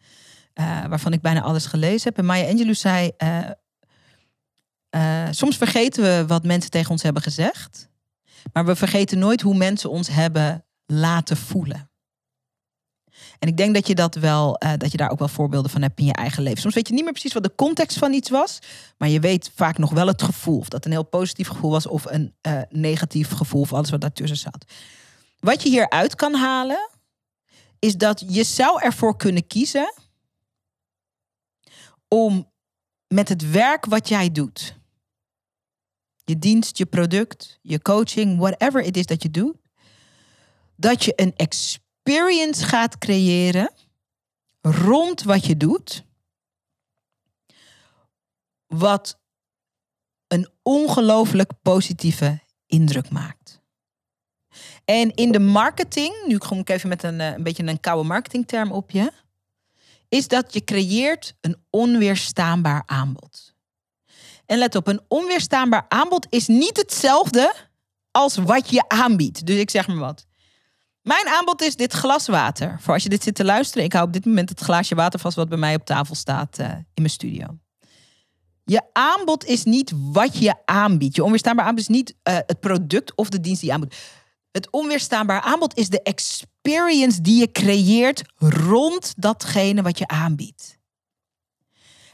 eh, waarvan ik bijna alles gelezen heb. En Maya Angelou zei... soms vergeten we wat mensen tegen ons hebben gezegd. Maar we vergeten nooit hoe mensen ons hebben laten voelen. En ik denk dat je dat wel, eh, dat je daar ook wel voorbeelden van hebt in je eigen leven. Soms weet je niet meer precies wat de context van iets was, maar je weet vaak nog wel het gevoel. Of dat een heel positief gevoel was of een eh, negatief gevoel of alles wat daartussen zat. Wat je hieruit kan halen, is dat je zou ervoor kunnen kiezen om met het werk wat jij doet, je dienst, je product, je coaching, whatever it is dat je doet, dat je een experience gaat creëren rond wat je doet, wat een ongelooflijk positieve indruk maakt. En in de marketing, nu kom ik even met een, eh, een beetje een koude marketingterm op je, is dat je creëert een onweerstaanbaar aanbod. En let op, een onweerstaanbaar aanbod is niet hetzelfde als wat je aanbiedt. Dus ik zeg maar wat. Mijn aanbod is dit glas water. Voor als je dit zit te luisteren, ik hou op dit moment het glaasje water vast wat bij mij op tafel staat eh, in mijn studio. Je aanbod is niet wat je aanbiedt. Je onweerstaanbaar aanbod is niet eh, het product of de dienst die je aanbiedt. Het onweerstaanbaar aanbod is de experience die je creëert rond datgene wat je aanbiedt.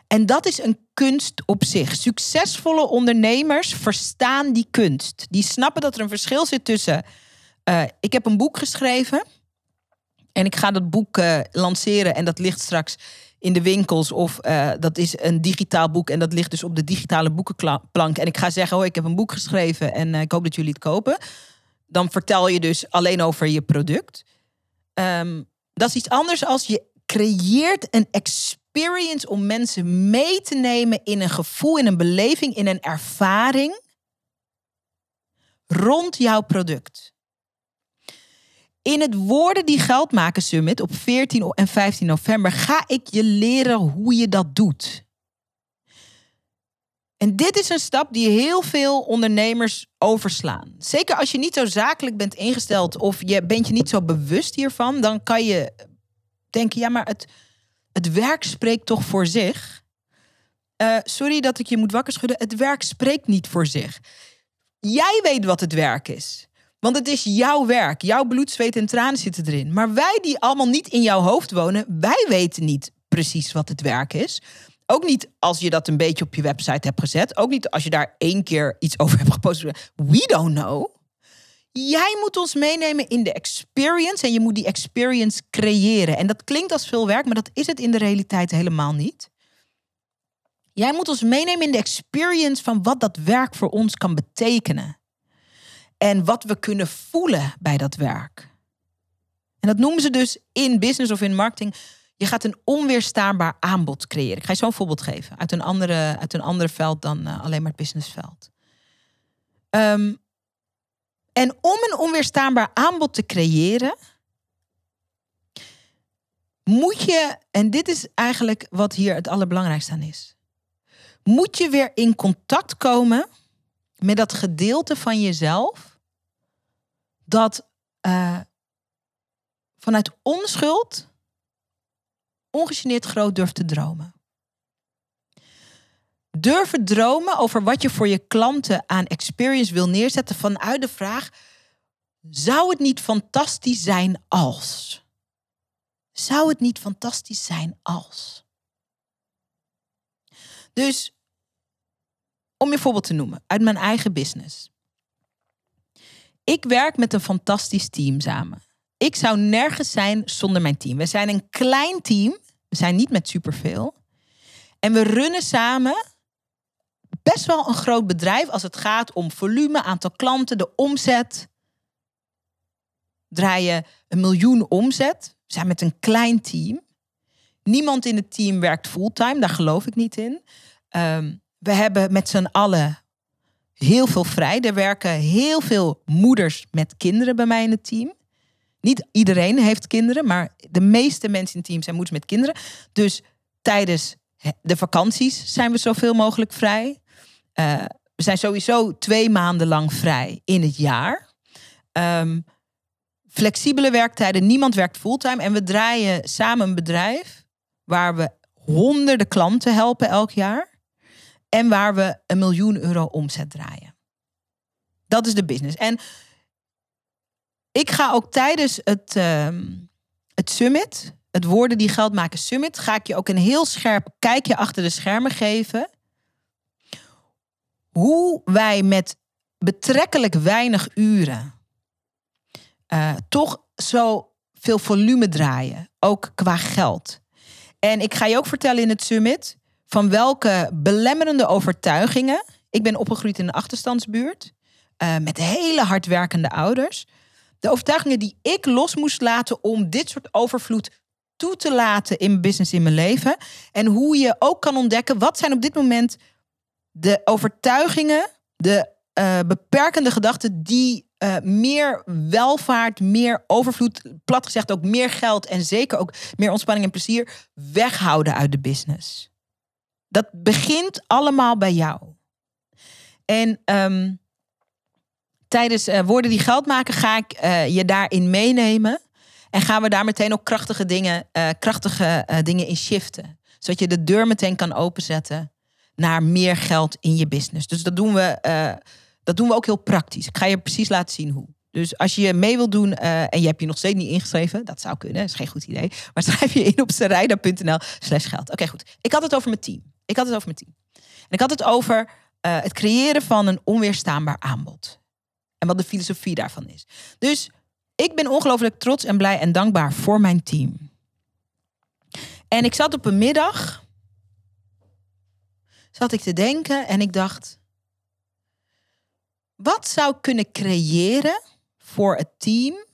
En dat is een kunst op zich. Succesvolle ondernemers verstaan die kunst. Die snappen dat er een verschil zit tussen. eh, ik heb een boek geschreven. En ik ga dat boek eh, lanceren. En dat ligt straks in de winkels. Of eh, dat is een digitaal boek. En dat ligt dus op de digitale boekenplank. En ik ga zeggen: Oh, ik heb een boek geschreven. En ik hoop dat jullie het kopen. Dan vertel je dus alleen over je product. Ehm, dat is iets anders als je creëert een experience om mensen mee te nemen in een gevoel, in een beleving, in een ervaring rond jouw product. In het Woorden die Geld maken Summit op 14 en 15 november ga ik je leren hoe je dat doet. En dit is een stap die heel veel ondernemers overslaan. Zeker als je niet zo zakelijk bent ingesteld of je bent je niet zo bewust hiervan, dan kan je denken, ja, maar het, Het werk spreekt toch voor zich? Uh, sorry dat ik je moet wakker schudden. Het werk spreekt niet voor zich. Jij weet wat het werk is. Want het is jouw werk. Jouw bloed, zweet en tranen zitten erin. Maar wij die allemaal niet in jouw hoofd wonen, wij weten niet precies wat het werk is. Ook niet als je dat een beetje op je website hebt gezet. Ook niet als je daar één keer iets over hebt gepost. We don't know. Jij moet ons meenemen in de experience en je moet die experience creëren. En dat klinkt als veel werk, maar dat is het in de realiteit helemaal niet. Jij moet ons meenemen in de experience van wat dat werk voor ons kan betekenen. En wat we kunnen voelen bij dat werk. En dat noemen ze dus in business of in marketing. Je gaat een onweerstaanbaar aanbod creëren. Ik ga je zo'n voorbeeld geven uit een, andere, uit een ander veld dan uh, alleen maar het businessveld. Um, en om een onweerstaanbaar aanbod te creëren, moet je, en dit is eigenlijk wat hier het allerbelangrijkste aan is, moet je weer in contact komen met dat gedeelte van jezelf dat uh, vanuit onschuld ongegeneerd groot durft te dromen. Durven dromen over wat je voor je klanten aan experience wil neerzetten vanuit de vraag: zou het niet fantastisch zijn als? Zou het niet fantastisch zijn als? Dus om je voorbeeld te noemen uit mijn eigen business. Ik werk met een fantastisch team samen. Ik zou nergens zijn zonder mijn team. We zijn een klein team. We zijn niet met superveel. En we runnen samen best wel een groot bedrijf als het gaat om volume, aantal klanten, de omzet. Draaien een miljoen omzet. We zijn met een klein team. Niemand in het team werkt fulltime, daar geloof ik niet in. Ehm, we hebben met z'n allen heel veel vrij. Er werken heel veel moeders met kinderen bij mij in het team. Niet iedereen heeft kinderen, maar de meeste mensen in het team zijn moeders met kinderen. Dus tijdens de vakanties zijn we zoveel mogelijk vrij. Uh, we zijn sowieso twee maanden lang vrij in het jaar. Um, flexibele werktijden, niemand werkt fulltime. En we draaien samen een bedrijf waar we honderden klanten helpen elk jaar. En waar we een miljoen euro omzet draaien. Dat is de business. En ik ga ook tijdens het, uh, het summit, het Woorden die Geld maken summit, ga ik je ook een heel scherp kijkje achter de schermen geven hoe wij met betrekkelijk weinig uren uh, toch zo veel volume draaien, ook qua geld. En ik ga je ook vertellen in het summit van welke belemmerende overtuigingen. Ik ben opgegroeid in een achterstandsbuurt uh, met hele hardwerkende ouders. De overtuigingen die ik los moest laten om dit soort overvloed toe te laten in business in mijn leven. En hoe je ook kan ontdekken wat zijn op dit moment de overtuigingen, de uh, beperkende gedachten die uh, meer welvaart, meer overvloed, plat gezegd ook meer geld en zeker ook meer ontspanning en plezier weghouden uit de business. Dat begint allemaal bij jou. En um, tijdens uh, Woorden die geld maken ga ik je daarin meenemen. En gaan we daar meteen ook krachtige dingen, krachtige dingen in shiften. Zodat je de deur meteen kan openzetten naar meer geld in je business. Dus dat doen we, uh, dat doen we ook heel praktisch. Ik ga je precies laten zien hoe. Dus als je mee wilt doen uh, en je hebt je nog steeds niet ingeschreven, dat zou kunnen, is geen goed idee. Maar schrijf je in op serida.nl slash geld. Oké, goed. Ik had het over mijn team. Ik had het over mijn team. En ik had het over uh, het creëren van een onweerstaanbaar aanbod. En wat de filosofie daarvan is. Dus ik ben ongelooflijk trots en blij en dankbaar voor mijn team. En ik zat op een middag zat ik te denken en ik dacht, wat zou kunnen creëren voor het team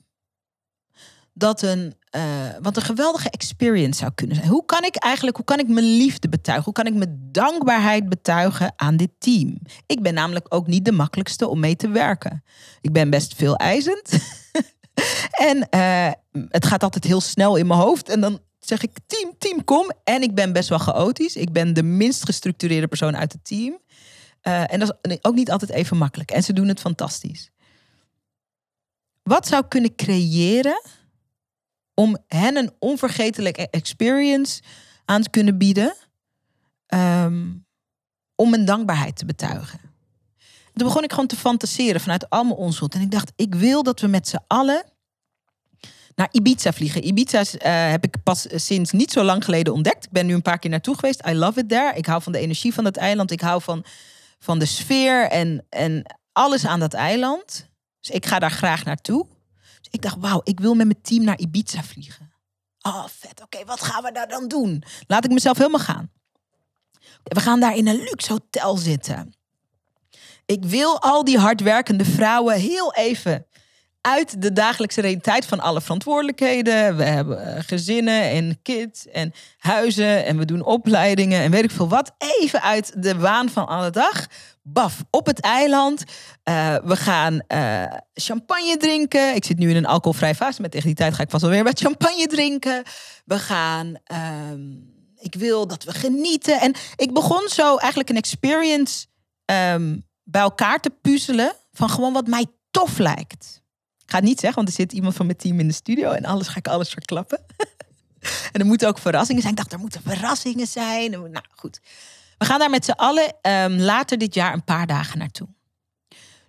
dat een, uh, wat een geweldige experience zou kunnen zijn? Hoe kan ik eigenlijk, hoe kan ik mijn liefde betuigen? Hoe kan ik mijn dankbaarheid betuigen aan dit team? Ik ben namelijk ook niet de makkelijkste om mee te werken. Ik ben best veel eisend. en uh, het gaat altijd heel snel in mijn hoofd. En dan zeg ik team, team, kom. En ik ben best wel chaotisch. Ik ben de minst gestructureerde persoon uit het team. Uh, en dat is ook niet altijd even makkelijk. En ze doen het fantastisch. Wat zou kunnen creëren om hen een onvergetelijke experience aan te kunnen bieden. ehm, om mijn dankbaarheid te betuigen. Toen begon ik gewoon te fantaseren vanuit al mijn onschuld. En ik dacht, ik wil dat we met z'n allen naar Ibiza vliegen. Ibiza eh, heb ik pas sinds niet zo lang geleden ontdekt. Ik ben nu een paar keer naartoe geweest. I love it there. Ik hou van de energie van dat eiland. Ik hou van, van de sfeer en, en alles aan dat eiland. Dus ik ga daar graag naartoe. Dus ik dacht, wauw, ik wil met mijn team naar Ibiza vliegen. Oh, vet. Oké, wat gaan we daar dan doen? Laat ik mezelf helemaal gaan. We gaan daar in een luxe hotel zitten. Ik wil al die hardwerkende vrouwen heel even uit de dagelijkse realiteit van alle verantwoordelijkheden. We hebben eh, gezinnen en kids en huizen en we doen opleidingen en weet ik veel wat. Even uit de waan van alle dag. Baf, op het eiland. Uh, we gaan uh, champagne drinken. Ik zit nu in een alcoholvrij fase, maar tegen die tijd ga ik vast wel weer wat champagne drinken. We gaan... Um, ik wil dat we genieten. En ik begon zo eigenlijk een experience um, bij elkaar te puzzelen van gewoon wat mij tof lijkt. Ga niet zeggen, want er zit iemand van mijn team in de studio en alles ga ik alles verklappen. en er moeten ook verrassingen zijn. Ik dacht, er moeten verrassingen zijn. Nou goed. We gaan daar met z'n allen um, later dit jaar een paar dagen naartoe.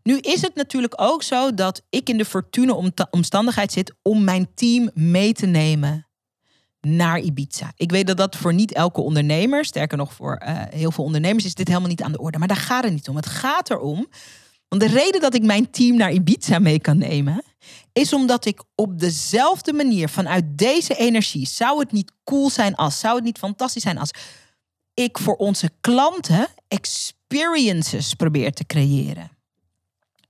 Nu is het natuurlijk ook zo dat ik in de fortune omstandigheid zit om mijn team mee te nemen naar Ibiza. Ik weet dat dat voor niet elke ondernemer, sterker nog voor uh, heel veel ondernemers, is dit helemaal niet aan de orde. Maar daar gaat het niet om. Het gaat erom. De reden dat ik mijn team naar Ibiza mee kan nemen, is omdat ik op dezelfde manier vanuit deze energie, zou het niet cool zijn als, zou het niet fantastisch zijn als, ik voor onze klanten experiences probeer te creëren.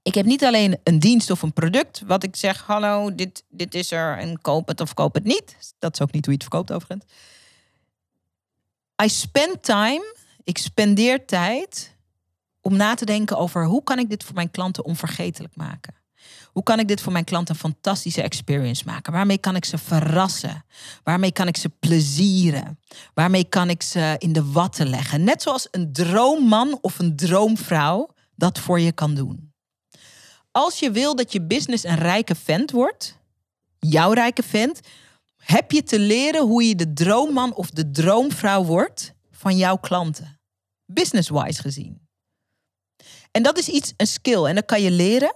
Ik heb niet alleen een dienst of een product wat ik zeg, hallo, dit, dit is er en koop het of koop het niet. Dat is ook niet hoe je het verkoopt overigens. I spend time, ik spendeer tijd om na te denken over hoe kan ik dit voor mijn klanten onvergetelijk maken. Hoe kan ik dit voor mijn klanten een fantastische experience maken? Waarmee kan ik ze verrassen? Waarmee kan ik ze plezieren? Waarmee kan ik ze in de watten leggen? Net zoals een droomman of een droomvrouw dat voor je kan doen. Als je wil dat je business een rijke vent wordt, jouw rijke vent, heb je te leren hoe je de droomman of de droomvrouw wordt van jouw klanten. Business-wise gezien. En dat is iets, een skill. En dat kan je leren.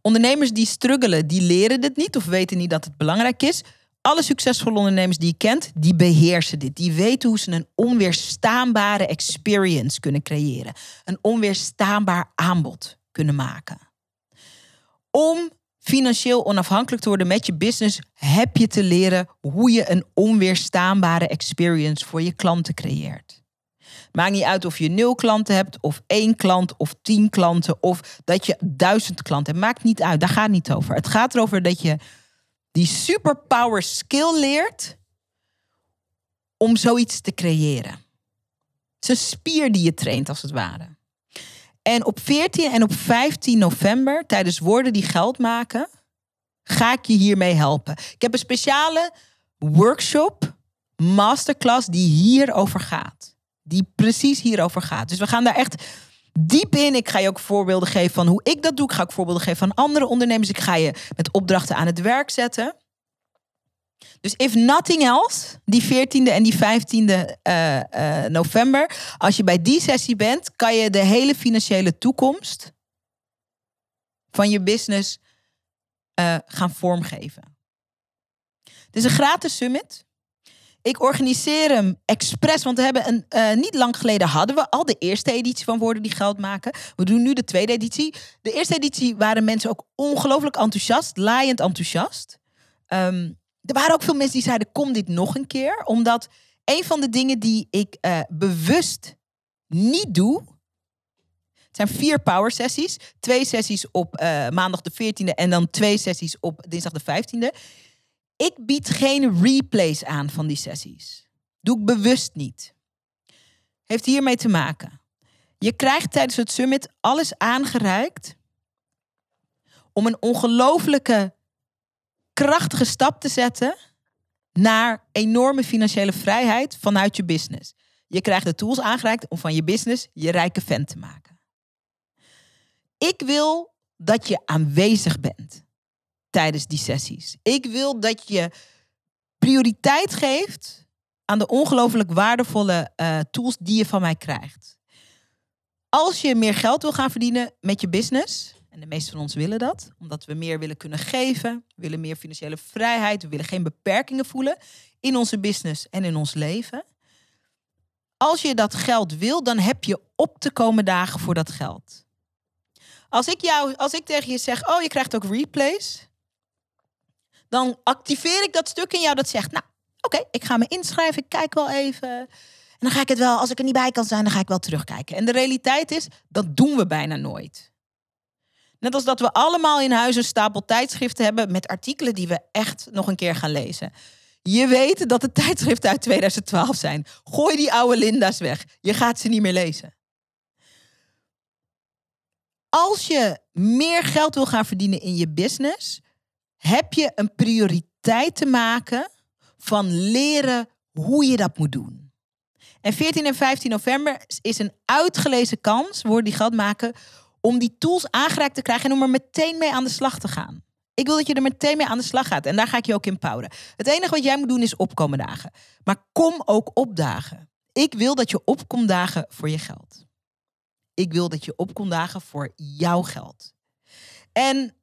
Ondernemers die struggelen, die leren dit niet of weten niet dat het belangrijk is. Alle succesvolle ondernemers die je kent, die beheersen dit. Die weten hoe ze een onweerstaanbare experience kunnen creëren. Een onweerstaanbaar aanbod kunnen maken. Om financieel onafhankelijk te worden met je business, heb je te leren hoe je een onweerstaanbare experience voor je klanten creëert. Maakt niet uit of je nul klanten hebt, of één klant, of tien klanten, of dat je duizend klanten hebt. Maakt niet uit, daar gaat het niet over. Het gaat erover dat je die superpower skill leert om zoiets te creëren. Het is een spier die je traint, als het ware. En op 14 en op 15 november, tijdens Woorden die Geld maken, ga ik je hiermee helpen. Ik heb een speciale workshop, masterclass, die hierover gaat. Die precies hierover gaat. Dus we gaan daar echt diep in. Ik ga je ook voorbeelden geven van hoe ik dat doe. Ik ga ook voorbeelden geven van andere ondernemers. Ik ga je met opdrachten aan het werk zetten. Dus if nothing else, die 14e en die 15e uh, uh, november, als je bij die sessie bent, kan je de hele financiële toekomst van je business uh, gaan vormgeven. Het is een gratis summit. Ik organiseer hem expres, want we hebben een, uh, niet lang geleden hadden we al de eerste editie van Woorden die Geld maken. We doen nu de tweede editie. De eerste editie waren mensen ook ongelooflijk enthousiast, laaiend enthousiast. Um, er waren ook veel mensen die zeiden: kom dit nog een keer. Omdat een van de dingen die ik uh, bewust niet doe. Het zijn vier power sessies. Twee sessies op uh, maandag de 14e en dan twee sessies op dinsdag de 15e. Ik bied geen replays aan van die sessies. Doe ik bewust niet. Heeft hiermee te maken. Je krijgt tijdens het summit alles aangereikt om een ongelofelijke krachtige stap te zetten naar enorme financiële vrijheid vanuit je business. Je krijgt de tools aangereikt om van je business je rijke vent te maken. Ik wil dat je aanwezig bent tijdens die sessies. Ik wil dat je prioriteit geeft aan de ongelooflijk waardevolle uh, tools die je van mij krijgt. Als je meer geld wil gaan verdienen met je business, en de meeste van ons willen dat, omdat we meer willen kunnen geven, we willen meer financiële vrijheid, we willen geen beperkingen voelen in onze business en in ons leven. Als je dat geld wil, dan heb je op te komen dagen voor dat geld. Als ik, jou, als ik tegen je zeg, oh je krijgt ook replays, dan activeer ik dat stuk in jou dat zegt, nou oké, ik ga me inschrijven, ik kijk wel even. En dan ga ik het wel, als ik er niet bij kan zijn, dan ga ik wel terugkijken. En de realiteit is, dat doen we bijna nooit. Net als dat we allemaal in huis een stapel tijdschriften hebben met artikelen die we echt nog een keer gaan lezen. Je weet dat de tijdschriften uit 2012 zijn. Gooi die oude Linda's weg. Je gaat ze niet meer lezen. Als je meer geld wil gaan verdienen in je business, heb je een prioriteit te maken van leren hoe je dat moet doen. En 14 en 15 november is een uitgelezen kans, voor die geld maken, om die tools aangereikt te krijgen en om er meteen mee aan de slag te gaan. Ik wil dat je er meteen mee aan de slag gaat. En daar ga ik je ook in poweren. Het enige wat jij moet doen is opkomen dagen. Maar kom ook opdagen. Ik wil dat je opkomt dagen voor je geld. Ik wil dat je opkomt dagen voor jouw geld. En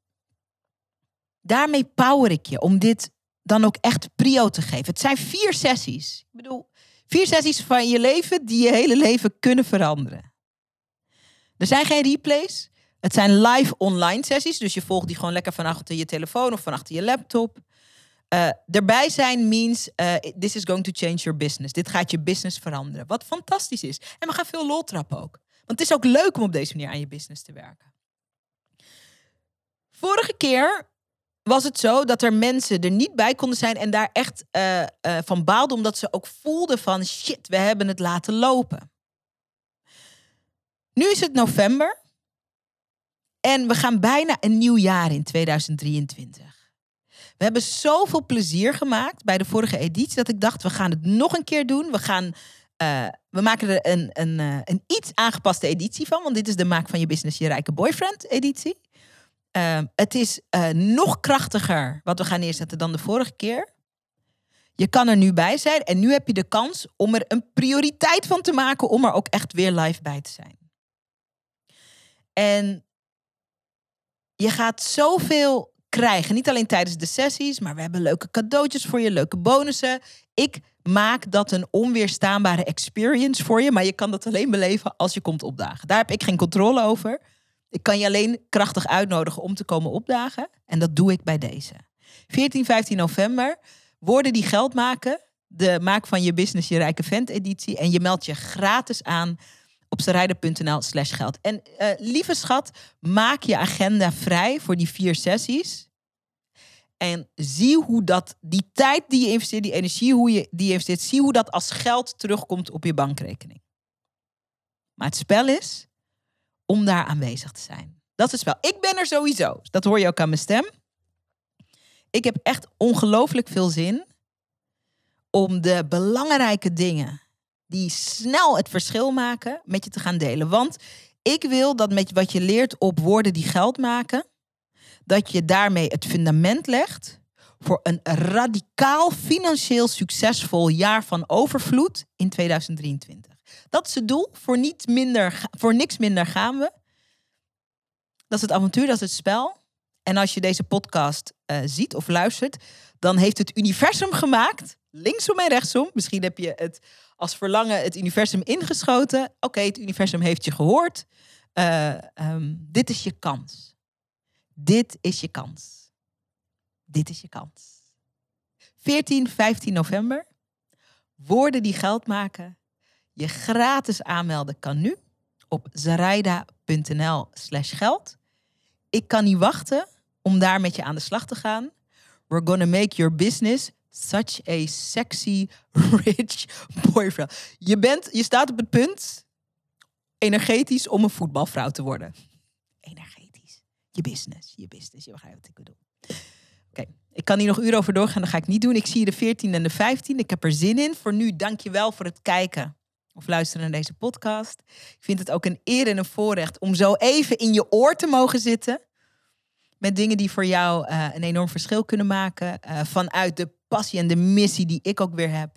daarmee power ik je om dit dan ook echt prio te geven. Het zijn vier sessies. Ik bedoel, vier sessies van je leven die je hele leven kunnen veranderen. Er zijn geen replays. Het zijn live online sessies. Dus je volgt die gewoon lekker van achter je telefoon of van achter je laptop. Uh, erbij zijn means uh, this is going to change your business. Dit gaat je business veranderen. Wat fantastisch is. En we gaan veel lol trappen ook. Want het is ook leuk om op deze manier aan je business te werken. Vorige keer was het zo dat er mensen er niet bij konden zijn en daar echt uh, van baalden, omdat ze ook voelden van shit, we hebben het laten lopen. Nu is het november en we gaan bijna een nieuw jaar in 2023. We hebben zoveel plezier gemaakt bij de vorige editie dat ik dacht, we gaan het nog een keer doen. We, gaan, uh, we maken er een, een, een iets aangepaste editie van, want dit is de Maak van je Business je Rijke Boyfriend editie. Uh, het is uh, nog krachtiger wat we gaan neerzetten dan de vorige keer. Je kan er nu bij zijn en nu heb je de kans om er een prioriteit van te maken om er ook echt weer live bij te zijn. En je gaat zoveel krijgen. Niet alleen tijdens de sessies, maar we hebben leuke cadeautjes voor je, leuke bonussen. Ik maak dat een onweerstaanbare experience voor je, maar je kan dat alleen beleven als je komt opdagen. Daar heb ik geen controle over. Ik kan je alleen krachtig uitnodigen om te komen opdagen. En dat doe ik bij deze. 14, 15 november worden die geld maken. De Maak van je business je rijke vent editie. En je meldt je gratis aan op zerijden.nl slash geld. En uh, lieve schat, maak je agenda vrij voor die vier sessies. En zie hoe dat, die tijd die je investeert, die energie hoe je die investeert, zie hoe dat als geld terugkomt op je bankrekening. Maar het spel is, om daar aanwezig te zijn. Dat is spel. Ik ben er sowieso. Dat hoor je ook aan mijn stem. Ik heb echt ongelooflijk veel zin om de belangrijke dingen die snel het verschil maken met je te gaan delen. Want ik wil dat met wat je leert op woorden die geld maken, dat je daarmee het fundament legt voor een radicaal financieel succesvol jaar van overvloed in 2023. Dat is het doel. Voor, niet minder, voor niks minder gaan we. Dat is het avontuur, dat is het spel. En als je deze podcast uh, ziet of luistert, dan heeft het universum gemaakt, linksom en rechtsom. Misschien heb je het als verlangen het universum ingeschoten. Oké, het universum heeft je gehoord. Uh, um, dit is je kans. Dit is je kans. Dit is je kans. 14, 15 november. Woorden die geld maken je gratis aanmelden kan nu op zaraida.nl slash geld. Ik kan niet wachten om daar met je aan de slag te gaan. We're gonna make your business such a sexy, rich boyfriend. Je, bent, je staat op het punt, energetisch, om een voetbalvrouw te worden. Energetisch. Je business, je business. Je begrijpt wat ik bedoel. Oké, ik kan hier nog uren over doorgaan, dat ga ik niet doen. Ik zie je de 14 en de 15. Ik heb er zin in. Voor nu, dank je wel voor het kijken of luisteren naar deze podcast. Ik vind het ook een eer en een voorrecht om zo even in je oor te mogen zitten. Met dingen die voor jou uh, een enorm verschil kunnen maken. Uh, vanuit de passie en de missie die ik ook weer heb.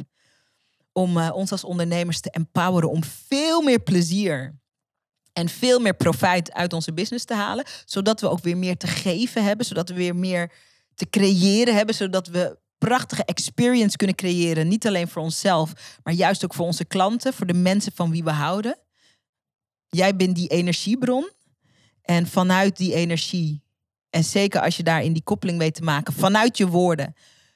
om eh, ons als ondernemers te empoweren om veel meer plezier en veel meer profijt uit onze business te halen, zodat we ook weer meer te geven hebben, zodat we weer meer te creëren hebben, zodat we prachtige experience kunnen creëren, niet alleen voor onszelf, maar juist ook voor onze klanten, voor de mensen van wie we houden. Jij bent die energiebron en vanuit die energie en zeker als je daarin die koppeling weet te maken vanuit je woorden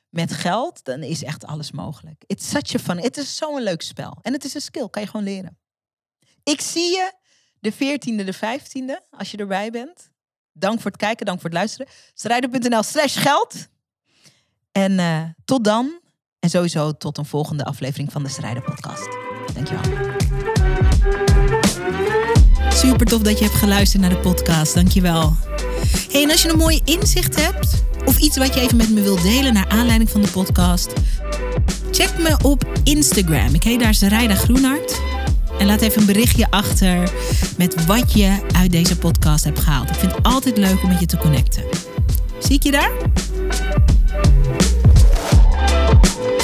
met geld, dan is echt alles mogelijk. It's such a fun. Het is zo'n leuk spel. En het is een skill, kan je gewoon leren. Ik zie je de 14e, de 15e, als je erbij bent. Dank voor het kijken, dank voor het luisteren. Strijder.nl slash geld. En uh, tot dan. En sowieso tot een volgende aflevering van de Strijder Podcast. Dankjewel. Super tof dat je hebt geluisterd naar de podcast. Dankjewel. Hey, en als je een mooi inzicht hebt of iets wat je even met me wilt delen naar aanleiding van de podcast, check me op Instagram. Ik heet daar Zaraida Groenhart. En laat even een berichtje achter met wat je uit deze podcast hebt gehaald. Ik vind het altijd leuk om met je te connecten. Zie ik je daar? Thank you.